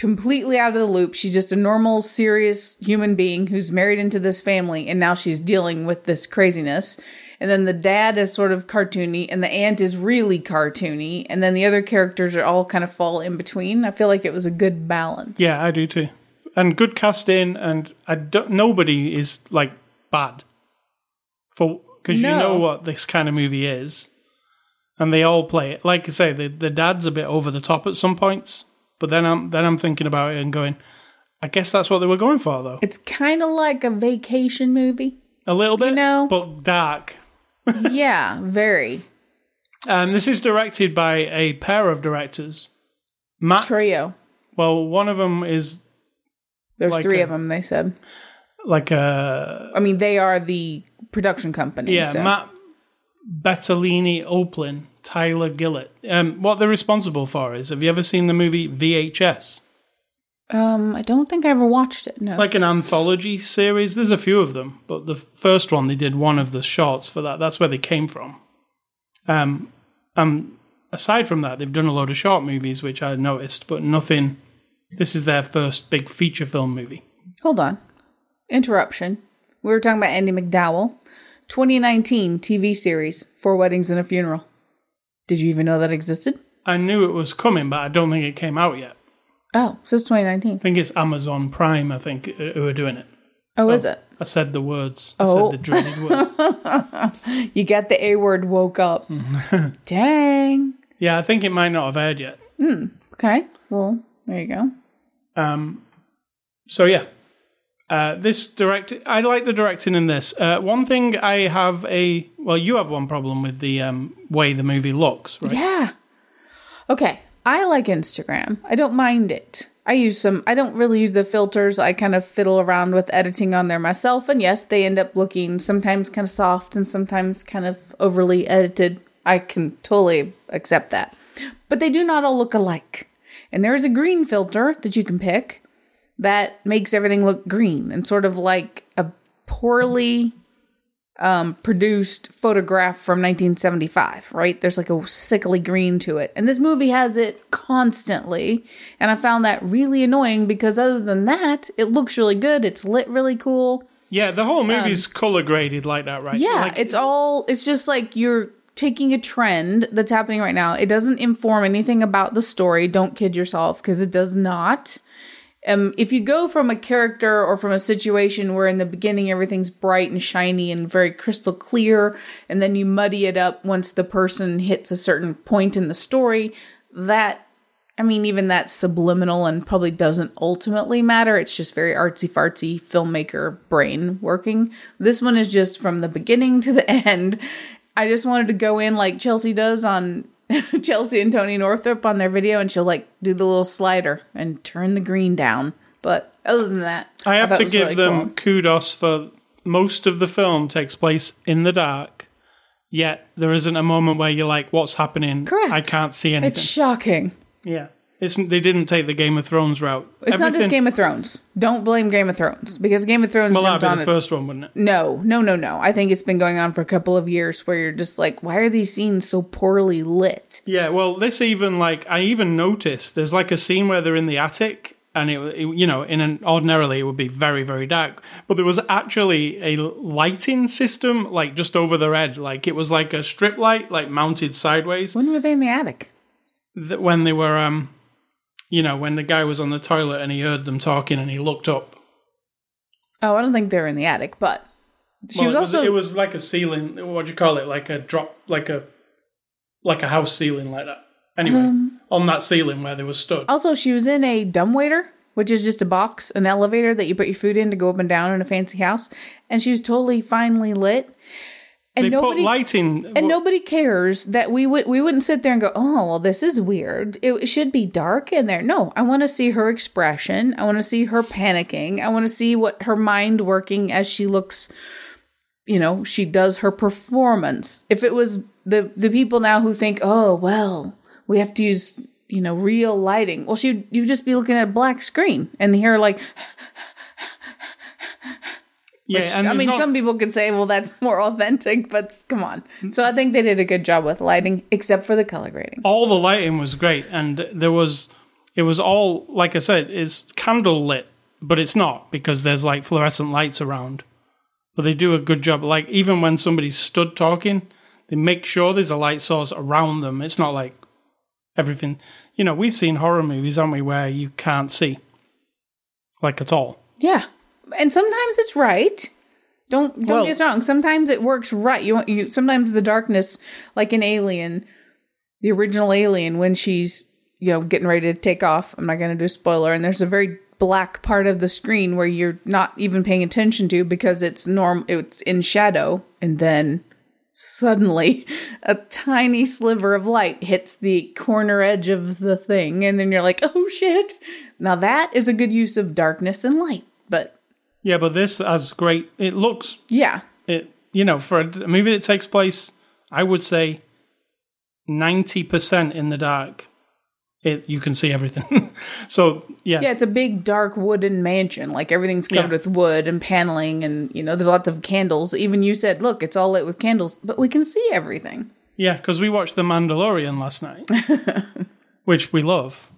completely out of the loop. She's just a normal, serious human being who's married into this family, and now she's dealing with this craziness. And then the dad is sort of cartoony, and the aunt is really cartoony, and then the other characters are all kind of fall in between. I feel like it was a good balance. yeah, I do too. And good casting, and I don't, nobody is like bad for because you know what this kind of movie is, and they all play it. Like I say, the the dad's a bit over the top at some points, but then I'm then I'm thinking about it and going, I guess that's what they were going for though, It's kind of like a vacation movie. a little bit, you know? but dark. yeah, very. Um, this is directed by a pair of directors. Matt. Trio. Well, one of them is There's Like three a- of them, they said. like a I mean, they are the production company. yeah so. Matt Bettinelli-Olpin, Tyler Gillett. Um, what they're responsible for is have you ever seen the movie VHS? Um, I don't think I ever watched it. No. It's like an anthology series. There's a few of them, but the first one they did one of the shorts for that. That's where they came from. Um, um, aside from that, they've done a load of short movies, which I noticed, but nothing. This is their first big feature film movie. Hold on. Interruption. We were talking about Andie MacDowell. 2019 TV series, Four Weddings and a Funeral. Did you even know that existed? I knew it was coming, but I don't think it came out yet. Oh, since 2019. I think it's Amazon Prime. I think uh, who are doing it. Oh, is it? I said the words. I Oh. said the dreaded words. You got the A word woke up. Dang. Yeah, I think it might not have aired yet. Okay. Well, there you go. Um, so yeah, uh, this direct. I like the directing in this. Uh, one thing I have a well, you have one problem with the um, way the movie looks, right? Yeah. Okay. I like Instagram. I don't mind it. I use some, I don't really use the filters. I kind of fiddle around with editing on there myself. And yes, they end up looking sometimes kind of soft and sometimes kind of overly edited. I can totally accept that. But they do not all look alike. And there is a green filter that you can pick that makes everything look green and sort of like a poorly um, produced photograph from 1975, right? There's like a sickly green to it. And this movie has it constantly. And I found that really annoying because other than that, it looks really good. It's lit really cool. Yeah, the whole movie's color graded like that, right? Um, Yeah, Like, it's all, it's just like you're taking a trend that's happening right now. It doesn't inform anything about the story. Don't kid yourself because it does not. Um, if you go from a character or from a situation where in the beginning everything's bright and shiny and very crystal clear, and then you muddy it up once the person hits a certain point in the story, that I mean, even that's subliminal and probably doesn't ultimately matter. It's just very artsy fartsy filmmaker brain working. This one is just from the beginning to the end. I just wanted to go in like Chelsea does on Chelsea and Tony Northrup on their video, and she'll like do the little slider and turn the green down. But other than that, I have thought to give really them cool. kudos for most of the film takes place in the dark. Yet there isn't a moment where you're like, "What's happening?" Correct. I can't see anything. It's shocking. yeah, it's they didn't take the Game of Thrones route. It's not just Game of Thrones. Don't blame Game of Thrones because Game of Thrones Well, that'd on be it. the first one, wouldn't it? No, no, no, no. I think it's been going on for a couple of years where you're just like, why are these scenes so poorly lit? Yeah, well, this even like I even noticed there's like a scene where they're in the attic, and it, it- you know, in an ordinarily it would be very very dark, but there was actually a lighting system like just over their head, like it was like a strip light like mounted sideways. When were they in the attic? That when they were um, you know, when the guy was on the toilet and he heard them talking and he looked up. Oh, I don't think they're in the attic, but she Well, was it also it was like a ceiling. What do you call it? Like a drop, like a like a house ceiling, like that. Anyway, Um, on that ceiling where they were stood. also she was in a dumbwaiter, which is just a box, an elevator that you put your food in to go up and down in a fancy house, and she was totally finely lit. And they nobody put lighting. and nobody cares that we would we wouldn't sit there and go, oh well, this is weird. It, it should be dark in there. No, I want to see her expression. I want to see her panicking. I want to see what her mind working as she looks. You know, she does her performance. If it was the the people now who think, oh well, we have to use you know real lighting. Well, she you'd just be looking at a black screen and hear like. Yeah, and I mean, not- some people could say, well, that's more authentic, but come on. So I think they did a good job with lighting, except for the color grading. all the lighting was great, and there was it was all like I said, is candle lit, but it's not because there's like fluorescent lights around. But they do a good job. Like even when somebody's stood talking, they make sure there's a light source around them. It's not like everything. You know, we've seen horror movies, haven't we, where you can't see, like at all. Yeah, and sometimes it's right. Don't don't Well- get wrong. Sometimes it works right. You you sometimes the darkness, like an Alien, the original Alien, when she's you know getting ready to take off. I'm not going to do a spoiler, and there's a very black part of the screen where you're not even paying attention to because it's norm. It's in shadow, and then suddenly a tiny sliver of light hits the corner edge of the thing, and then you're like, oh shit. Now that is a good use of darkness and light. But Yeah, but this has great. It looks yeah, it. You know, for a, a movie that takes place, I would say ninety percent in the dark. It you can see everything. so yeah, yeah, it's a big dark wooden mansion. Like everything's covered Yeah. with wood and paneling, and you know, there's lots of candles. Even you said, look, it's all lit with candles, but we can see everything. yeah, because we watched The Mandalorian last night, which we love.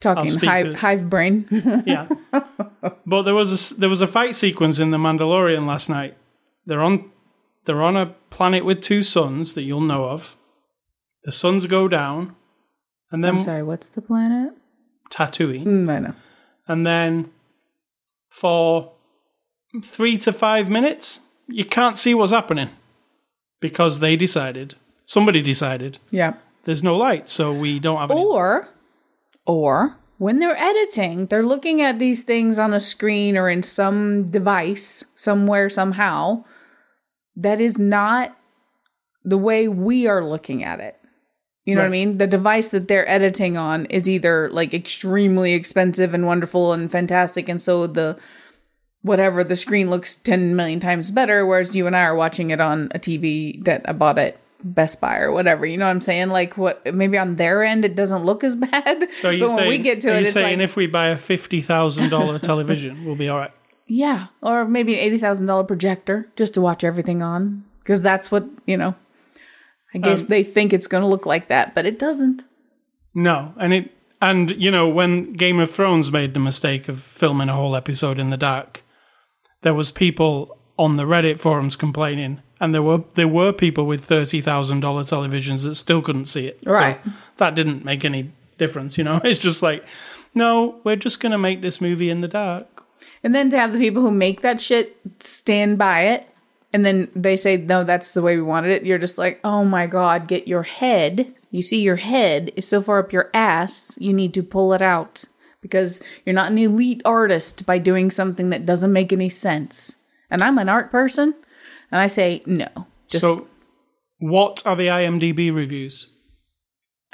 Talking hive, to- hive brain. Yeah, but there was a, there was a fight sequence in The Mandalorian last night. They're on they're on a planet with two suns that you'll know of. The suns go down, and then I'm sorry, what's the planet? Tatooine. Mm, I know. and then for three to five minutes, you can't see what's happening because they decided, somebody decided, Yeah. there's no light, so we don't have any. Or, or when they're editing, they're looking at these things on a screen or in some device somewhere somehow that is not the way we are looking at it. You know what I mean? The device that they're editing on is either like extremely expensive and wonderful and fantastic, and so the whatever the screen looks 10 million times better, whereas you and I are watching it on a TV that I bought at Best Buy or whatever. You know what I'm saying? Like, what maybe on their end it doesn't look as bad, So but you're when saying, we get to it, you it's saying like, if we buy a $50,000 television, we'll be all right? yeah, or maybe an eighty thousand dollar projector just to watch everything on, because that's what you know. I guess Um, they think it's going to look like that, but it doesn't. No, and it and you know when Game of Thrones made the mistake of filming a whole episode in the dark, there was people on the Reddit forums complaining, and there were there were people with thirty thousand dollar televisions that still couldn't see it. So Right. that didn't make any difference. You know, it's just like, no, we're just gonna make this movie in the dark. And then to have the people who make that shit stand by it, and then they say, no, that's the way we wanted it. You're just like, oh my God, get your head. You see, your head is so far up your ass, you need to pull it out because you're not an elite artist by doing something that doesn't make any sense. And I'm an art person, and I say, no. Just so, what are the IMDb reviews?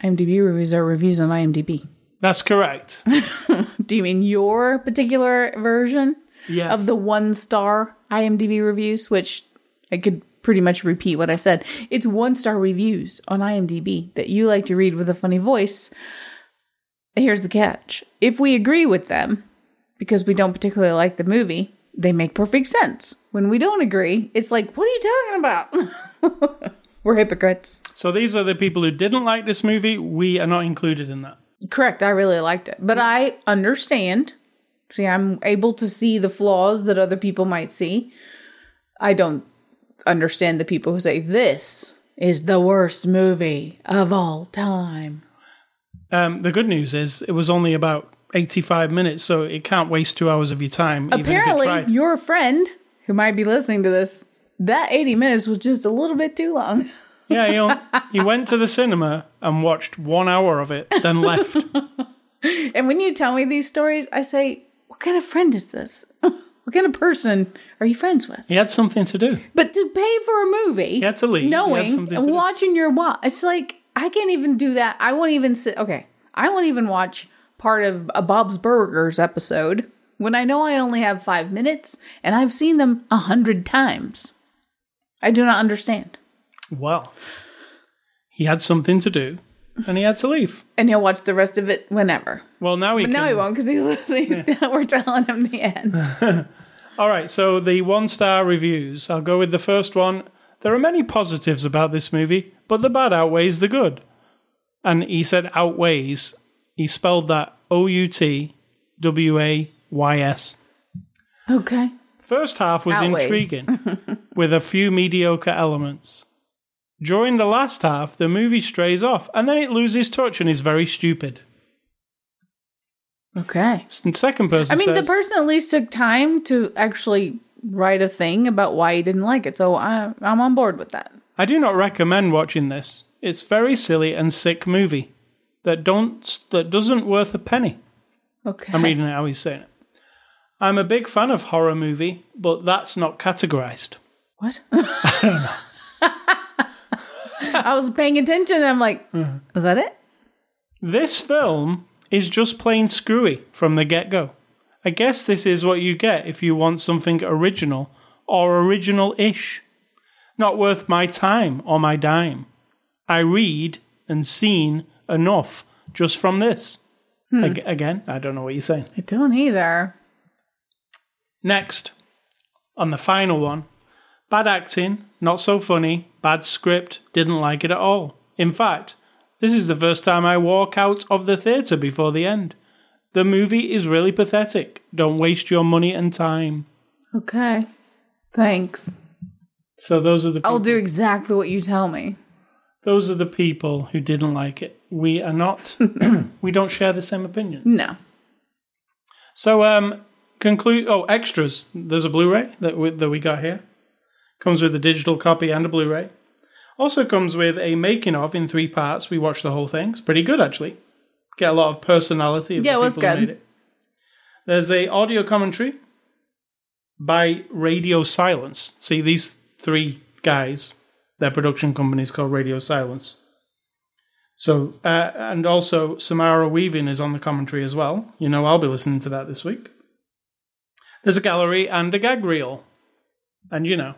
IMDb reviews are reviews on IMDb. That's correct. Do you mean your particular version? Yes. of the one star IMDb reviews, which I could pretty much repeat what I said. It's one star reviews on IMDb that you like to read with a funny voice. Here's the catch if we agree with them, because we don't particularly like the movie, they make perfect sense. When we don't agree, it's like, what are you talking about? We're hypocrites. so these are the people who didn't like this movie. We are not included in that. Correct. I really liked it. But I understand. See, I'm able to see the flaws that other people might see. I don't understand the people who say this is the worst movie of all time. Um, the good news is it was only about 85 minutes, so it can't waste two hours of your time. even if Apparently, your friend who might be listening to this, that 80 minutes was just a little bit too long. yeah, he, on- he went to the cinema and watched one hour of it, then left. And when you tell me these stories, I say, what kind of friend is this? what kind of person are you friends with? He had something to do. But to pay for a movie, He had to leave. Knowing something to and do. watching your watch, it's like I can't even do that. I won't even sit. Okay, I won't even watch part of a Bob's Burgers episode when I know I only have five minutes and I've seen them a hundred times. I do not understand. Well, he had something to do, and he had to leave. And he'll watch the rest of it whenever. Well, now he But can. now he won't because he's listening. We're telling him the end. All right, so the one star reviews. I'll go with the first one. There are many positives about this movie, but the bad outweighs the good. And he said outweighs. He spelled that O U T W A Y S. Okay. First half was Outweighs. intriguing, with a few mediocre elements. During the last half, the movie strays off, and then it loses touch and is very stupid. Okay. Second person I mean, the person at least took time to actually write a thing about why he didn't like it. So I, I'm on board with that. I do not recommend watching this. It's very silly and sick movie that don't that doesn't worth a penny. Okay. I'm reading it how he's saying it. I'm a big fan of horror movie, but that's not categorized. What? I was paying attention and I'm like, uh-huh. was that it? This film is just plain screwy from the get go. I guess this is what you get if you want something original or original ish. Not worth my time or my dime. I read and seen enough just from this. Hmm. Ag- again, I don't know what you're saying. I don't either. Next, on the final one bad acting, not so funny, bad script, didn't like it at all. In fact, this is the first time I walk out of the theatre before the end. The movie is really pathetic. Don't waste your money and time. Okay. Thanks. So those are the I'll do exactly what you tell me. Those are the people who didn't like it. We are not we don't share the same opinions. No. So um conclude oh extras. There's a Blu-ray that we, that we got here. Comes with a digital copy and a Blu-ray. Also comes with a making of in three parts. We watched the whole thing. It's pretty good actually. Get a lot of personality of Yeah, it was good. made it. There's a audio commentary by Radio Silence. See these three guys, their production company is called Radio Silence. So, uh, and also Samara Weaving is on the commentary as well. You know, I'll be listening to that this week. There's a gallery and a gag reel. And, you know,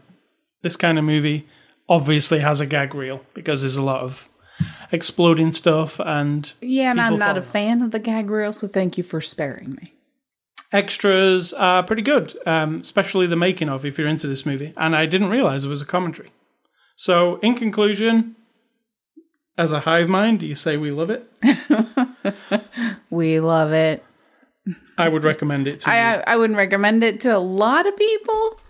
this kind of movie obviously has a gag reel because there's a lot of exploding stuff and Yeah, and I'm not a fan of the gag reel, so thank you for sparing me. extras are pretty good, um, especially the making of if you're into this movie. And I didn't realize it was a commentary. So, in conclusion, as a hive mind, do you say we love it. We love it. I would recommend it to you. I I I wouldn't recommend it to a lot of people,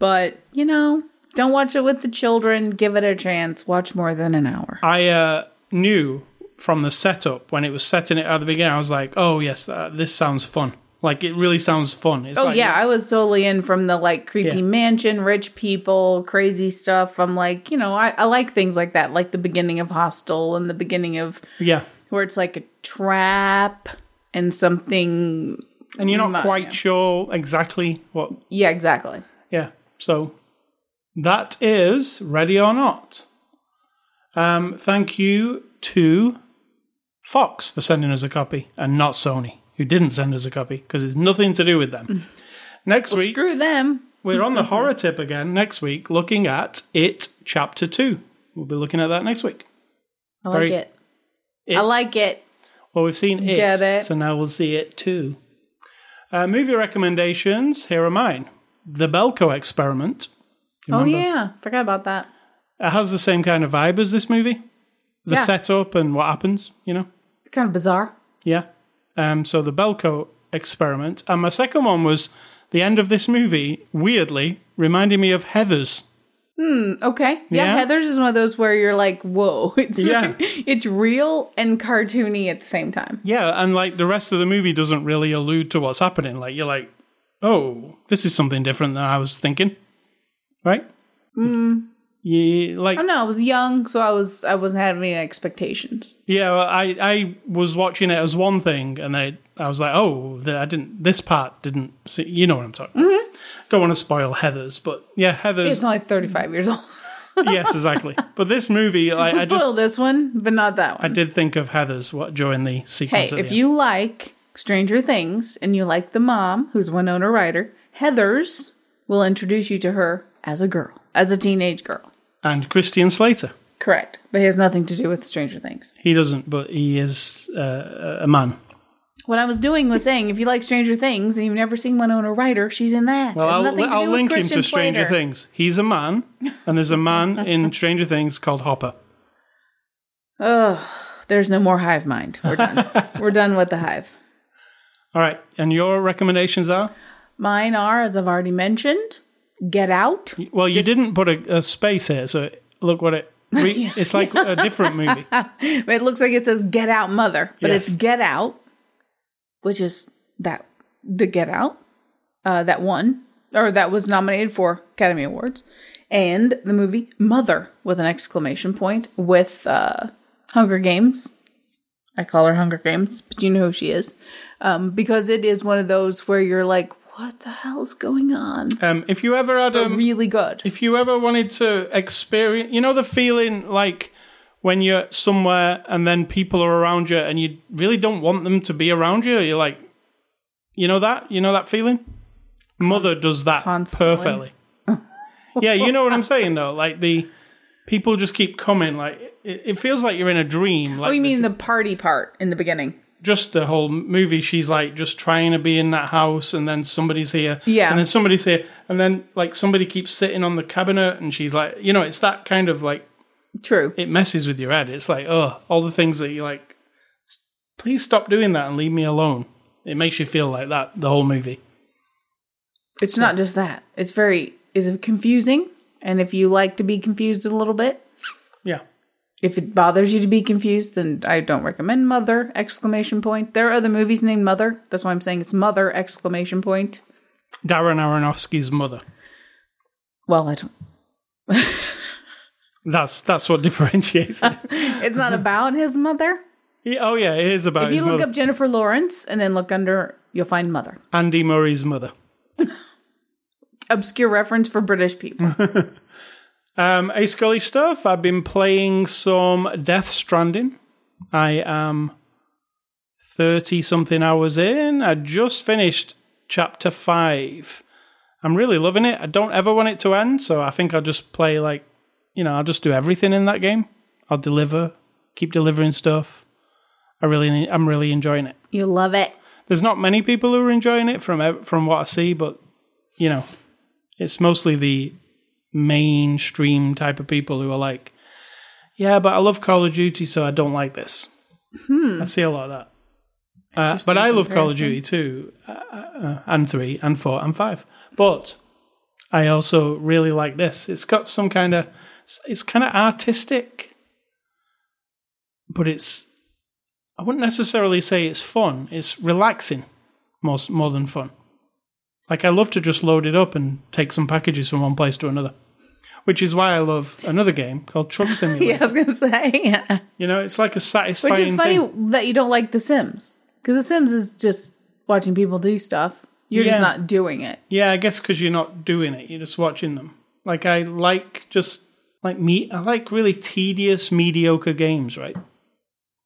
but you know, don't watch it with the children. Give it a chance. Watch more than an hour. I uh, knew from the setup when it was setting it at the beginning. I was like, "Oh yes, uh, this sounds fun. Like it really sounds fun." It's Oh like, yeah, I was totally in from the like creepy Yeah. mansion, rich people, crazy stuff. I'm like, you know, I, I like things like that, like the beginning of Hostel and the beginning of yeah. where it's like a trap and something. And you're not Ma- quite yeah. sure exactly what. Yeah, exactly. Yeah. So that is ready or not. Um, thank you to Fox for sending us a copy, and not Sony, who didn't send us a copy because it's nothing to do with them. Next week, Screw them. We're on the horror tip again next week, looking at It Chapter 2. We'll be looking at that next week. I like Very- it. It- I like it. Well, we've seen It, Get it. so now we'll see It too. Uh, movie recommendations, here are mine. The Belko Experiment. Oh yeah, forgot about that. It has the same kind of vibe as this movie. The Yeah. setup and what happens, you know? Kind of bizarre. Yeah. Um, so the Belko Experiment. And my second one was the end of this movie, weirdly, reminding me of Heathers. Hmm. Okay. Yeah, Yeah? Heathers is one of those where you're like, whoa, it's Yeah. it's real and cartoony at the same time. Yeah, and like the rest of the movie doesn't really allude to what's happening. Like you're like, oh, this is something different than I was thinking, right? Mm. Yeah, like I don't know. I was young, so I was I wasn't having any expectations. yeah, well, I I was watching it as one thing, and I I was like, oh, the, I didn't. This part didn't. See, you know what I'm talking. about. Mm-hmm. Don't want to spoil Heathers, but yeah, Heathers. It's only 35 years old. yes, exactly. But this movie, like, We'll I just spoil this one, but not that one. I did think of Heathers what during the hey, sequence. at if you like Stranger Things and you like the mom, who's Winona Ryder, Heathers will introduce you to her as a girl, as a teenage girl. And Christian Slater. Correct, but he has nothing to do with Stranger Things. He doesn't, but he is uh, a man. What I was doing was saying, if you like Stranger Things and you've never seen Winona Ryder, she's in that. Well, There's I'll, nothing to I'll link him to Stranger Slater. Things. He's a man, and there's a man in Stranger Things called Hopper. Ugh, there's no more hive mind. We're done. We're done with the hive. All right, and your recommendations are? Mine are, as I've already mentioned, Get Out. Well, you didn't put a, a space here, so look what it. Re- it's like a different movie. It looks like it says Get Out Mother, but Yes. it's Get Out, which is that the Get Out uh, that won or that was nominated for Academy Awards, and the movie Mother with an exclamation point with uh, Hunger Games. I call her Hunger Games, but you know who she is, um, because it is one of those where you're like, "What the hell's going on?" Um, if you ever had um, really good. if you ever wanted to experience, you know, the feeling like when you're somewhere and then people are around you and you really don't want them to be around you. You're like, you know that? You know that feeling? Mother does that Constantly. perfectly. yeah, you know what I'm saying though. Like the people just keep coming. Like it, it feels like you're in a dream. Like Oh, you the- mean the party part in the beginning? Just the whole movie, she's like just trying to be in that house, and then somebody's here, Yeah. and then somebody's here, and then like somebody keeps sitting on the cabinet, and she's like, you know, it's that kind of like True. it messes with your head. It's like, oh, all the things that you like. Please stop doing that and leave me alone. It makes you feel like that the whole movie. It's not just that. It's very is confusing, and if you like to be confused a little bit, Yeah, if it bothers you to be confused, then I don't recommend Mother! Exclamation point. There are other movies named Mother. That's why I'm saying it's Mother! Exclamation point. Darren Aronofsky's mother. Well, I don't. That's that's what differentiates it. It's not about his mother. Yeah, oh yeah, it is about If you look mother. up Jennifer Lawrence and then look under, you'll find Mother. Andy Murray's mother. Obscure reference for British people. Um, A Scully stuff. I've been playing some Death Stranding. I am 30 something hours in. I just finished chapter 5. I'm really loving it. I don't ever want it to end, so I think I'll just play like, you know, I'll just do everything in that game. I'll deliver, keep delivering stuff. I really, I'm really enjoying it. you love it. There's not many people who are enjoying it from from what I see, but you know, it's mostly the mainstream type of people who are like, yeah, but I love Call of Duty, so I don't like this. I see a lot of that. Uh, but I love Call of. Duty too, uh, uh, and three, and four, and five. But I also really like this. It's got some kind of, it's kind of artistic, but it's. I wouldn't necessarily say it's fun. It's relaxing, most more than fun. Like I love to just load it up and take some packages from one place to another, which is why I love another game called Truck Simulator. Yeah, I was gonna say. Yeah. You know, it's like a satisfying. Which is funny thing. that you don't like The Sims because The Sims is just watching people do stuff. You're just not doing it. Yeah, I guess because you're not doing it, you're just watching them. Like I like just like me, I like really tedious, mediocre games, right?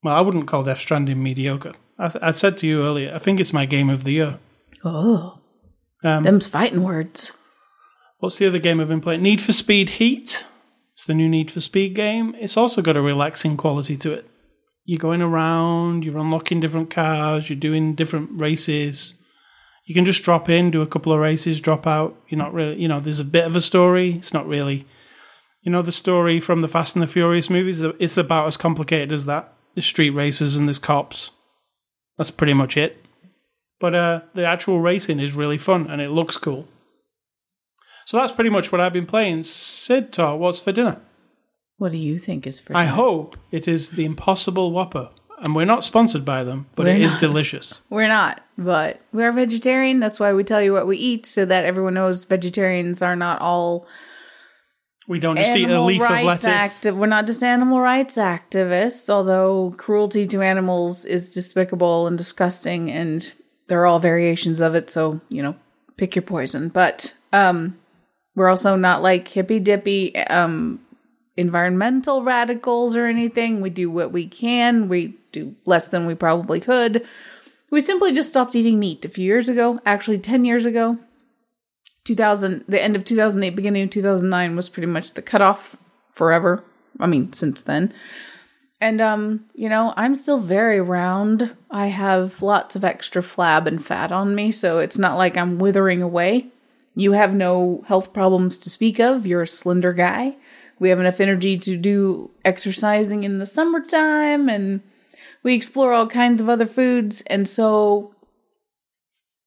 Well, I wouldn't call Death Stranding mediocre. I, th- I said to you earlier, I think it's my game of the year. Oh, Um, them's fighting words. What's the other game I've been playing? Need for Speed Heat. It's the new Need for Speed game. It's also got a relaxing quality to it. You're going around, you're unlocking different cars, you're doing different races. You can just drop in, do a couple of races, drop out. You're not really, you know, there's a bit of a story. It's not really, you know, the story from the Fast and the Furious movies. It's about as complicated as that. There's street races and there's cops. That's pretty much it. But uh, the actual racing is really fun and it looks cool. So that's pretty much what I've been playing. Sid, Tar, what's for dinner? What do you think is for? Dinner? I dinner? hope it is the Impossible Whopper. And we're not sponsored by them, but We're it is not. delicious. We're not, but we are vegetarian. That's why we tell you what we eat, so that everyone knows vegetarians are not all We don't just eat a animal leaf of rights lettuce. active. We're not just animal rights activists, although cruelty to animals is despicable and disgusting, and there are all variations of it. So you know, pick your poison. But um, we're also not like hippy dippy um environmental radicals or anything. We do what we can. We do less than we probably could. We simply just stopped eating meat a few years ago. Actually, ten years ago. 2000 the end of 2008 beginning of 2009 was pretty much the cutoff forever i mean since then and um you know i'm still very round i have lots of extra flab and fat on me so it's not like i'm withering away you have no health problems to speak of you're a slender guy we have enough energy to do exercising in the summertime and we explore all kinds of other foods and so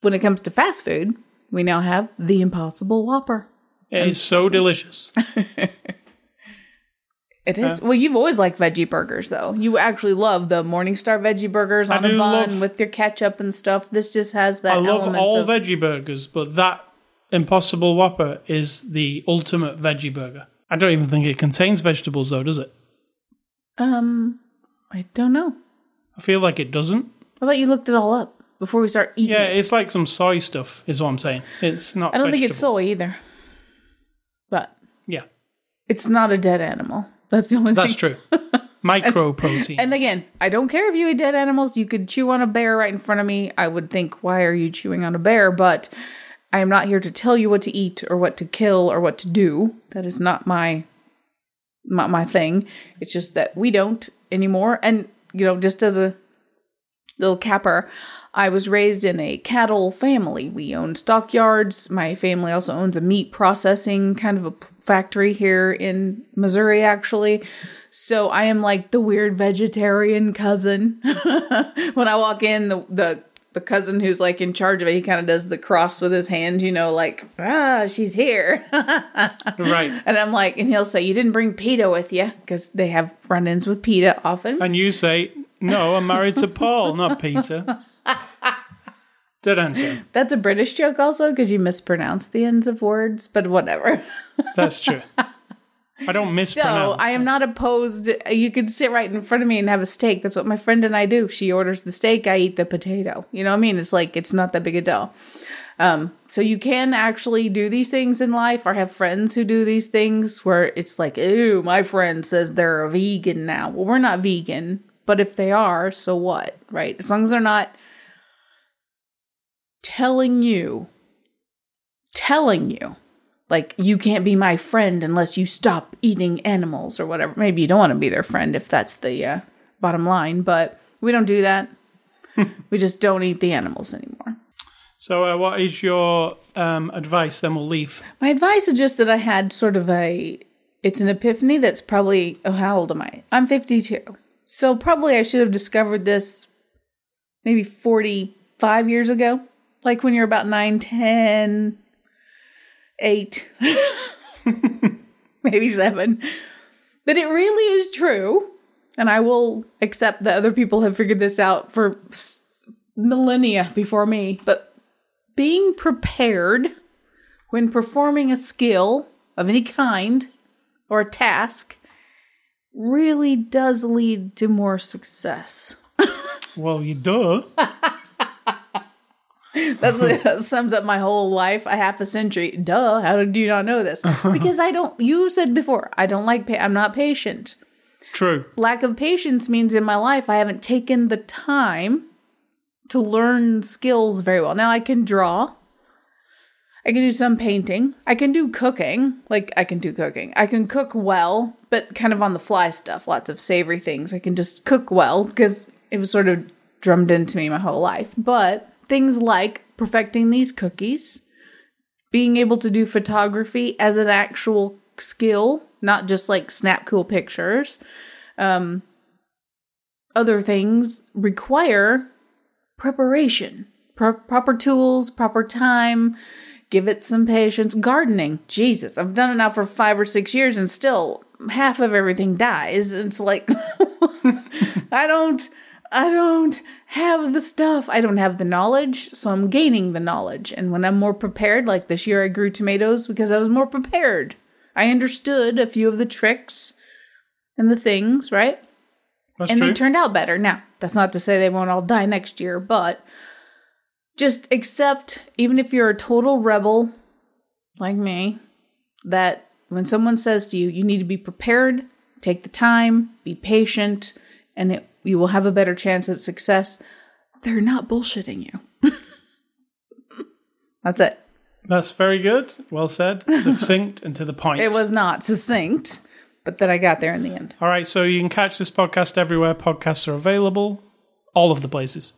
when it comes to fast food we now have the Impossible Whopper. It is so delicious. It is. Uh, well, you've always liked veggie burgers, though. You actually love the Morningstar veggie burgers on a bun love- with your ketchup and stuff. This just has that I love element all of. veggie burgers, but that Impossible Whopper is the ultimate veggie burger. I don't even think it contains vegetables, though, does it? um, I don't know. I feel like it doesn't. I thought you looked it all up before we start eating Yeah, it. it's like some soy stuff, is what I'm saying. It's not. I don't think it's soy either, but Yeah, it's not a dead animal. That's the only that's thing. true. Micro protein. And again, I don't care if you eat dead animals. You could chew on a bear right in front of me. I would think, why are you chewing on a bear? But I am not here to tell you what to eat or what to kill or what to do. That is not my my, my thing. It's just that we don't anymore. And you know, just as a little capper, I was raised in a cattle family. We own stockyards. My family also owns a meat processing kind of a factory here in Missouri, actually. So I am like the weird vegetarian cousin. when I walk in, the, the the cousin who's like in charge of it, he kind of does the cross with his hand, you know, like, ah, she's here. right. And I'm like, and he'll say, you didn't bring PETA with you because they have run ins with PETA often. And you say, no, I'm married to Paul, not Peter. Dun-dun-dun. That's a British joke also because you mispronounce the ends of words, but whatever. That's true. I don't mispronounce. So I am not opposed. You could sit right in front of me and have a steak. That's what my friend and I do. She orders the steak, I eat the potato. You know what I mean? It's like it's not that big a deal. Um, so you can actually do these things in life, or have friends who do these things where it's like, "Ooh, my friend says they're a vegan now." Well, we're not vegan, but if they are, so what, right? As long as they're not telling you, telling you like you can't be my friend unless you stop eating animals or whatever. Maybe you don't want to be their friend if that's the uh, bottom line, but we don't do that. we just don't eat the animals anymore. So, uh, what is your um, advice? Then we'll leave. My advice is just that I had sort of a it's an epiphany that's probably oh how old am I? I'm 52. So probably I should have discovered this maybe 45 years ago. Like when you're about 9, 10, eight, maybe seven. But it really is true. And I will accept that other people have figured this out for millennia before me. But being prepared when performing a skill of any kind or a task really does lead to more success. well, you duh. That sums up my whole life, a half a century. Duh, how did you not know this? Because I don't, you said before, I don't like, pa- I'm not patient. True. Lack of patience means in my life I haven't taken the time to learn skills very well. Now I can draw. I can do some painting. I can do cooking. Like I can do cooking. I can cook well, but kind of on the fly stuff, lots of savory things. I can just cook well because it was sort of drummed into me my whole life. But things like perfecting these cookies, being able to do photography as an actual skill, not just like snap cool pictures. Um, other things require preparation, Pro- proper tools, proper time. Give it some patience. Gardening, Jesus, I've done it now for five or six years, and still half of everything dies. It's like I don't, I don't have the stuff. I don't have the knowledge, so I'm gaining the knowledge. And when I'm more prepared, like this year I grew tomatoes because I was more prepared. I understood a few of the tricks and the things, right? That's and true. they turned out better. Now, that's not to say they won't all die next year, but just accept, even if you're a total rebel like me, that when someone says to you, you need to be prepared, take the time, be patient, and it you will have a better chance of success. They're not bullshitting you. That's it. That's very good. Well said. Succinct and to the point. It was not succinct, but that I got there in the end. All right. So you can catch this podcast everywhere podcasts are available. All of the places.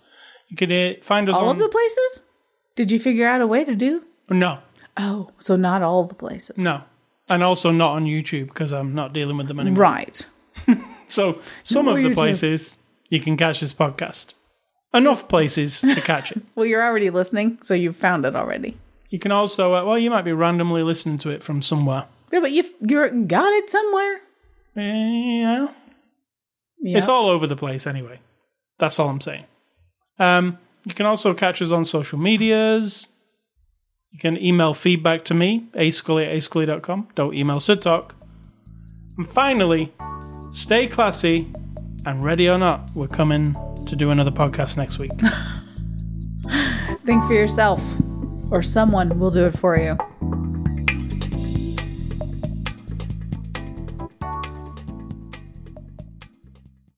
You can uh, find us All on. of the places? Did you figure out a way to do? no. Oh, so not all the places. No. And also not on YouTube because I'm not dealing with them anymore. Right. So some of the places you can catch this podcast. Enough places to catch it. Well, you're already listening, so you've found it already. You can also, uh, well, you might be randomly listening to it from somewhere. Yeah, but you've you're got it somewhere. Eh, Yeah. Yeah. It's all over the place anyway. That's all I'm saying. Um, you can also catch us on social medias. You can email feedback to me, ascully at ascully.com. Don't email Sid Talk. And finally, stay classy and ready or not, we're coming to do another podcast next week. Think for yourself, or someone will do it for you.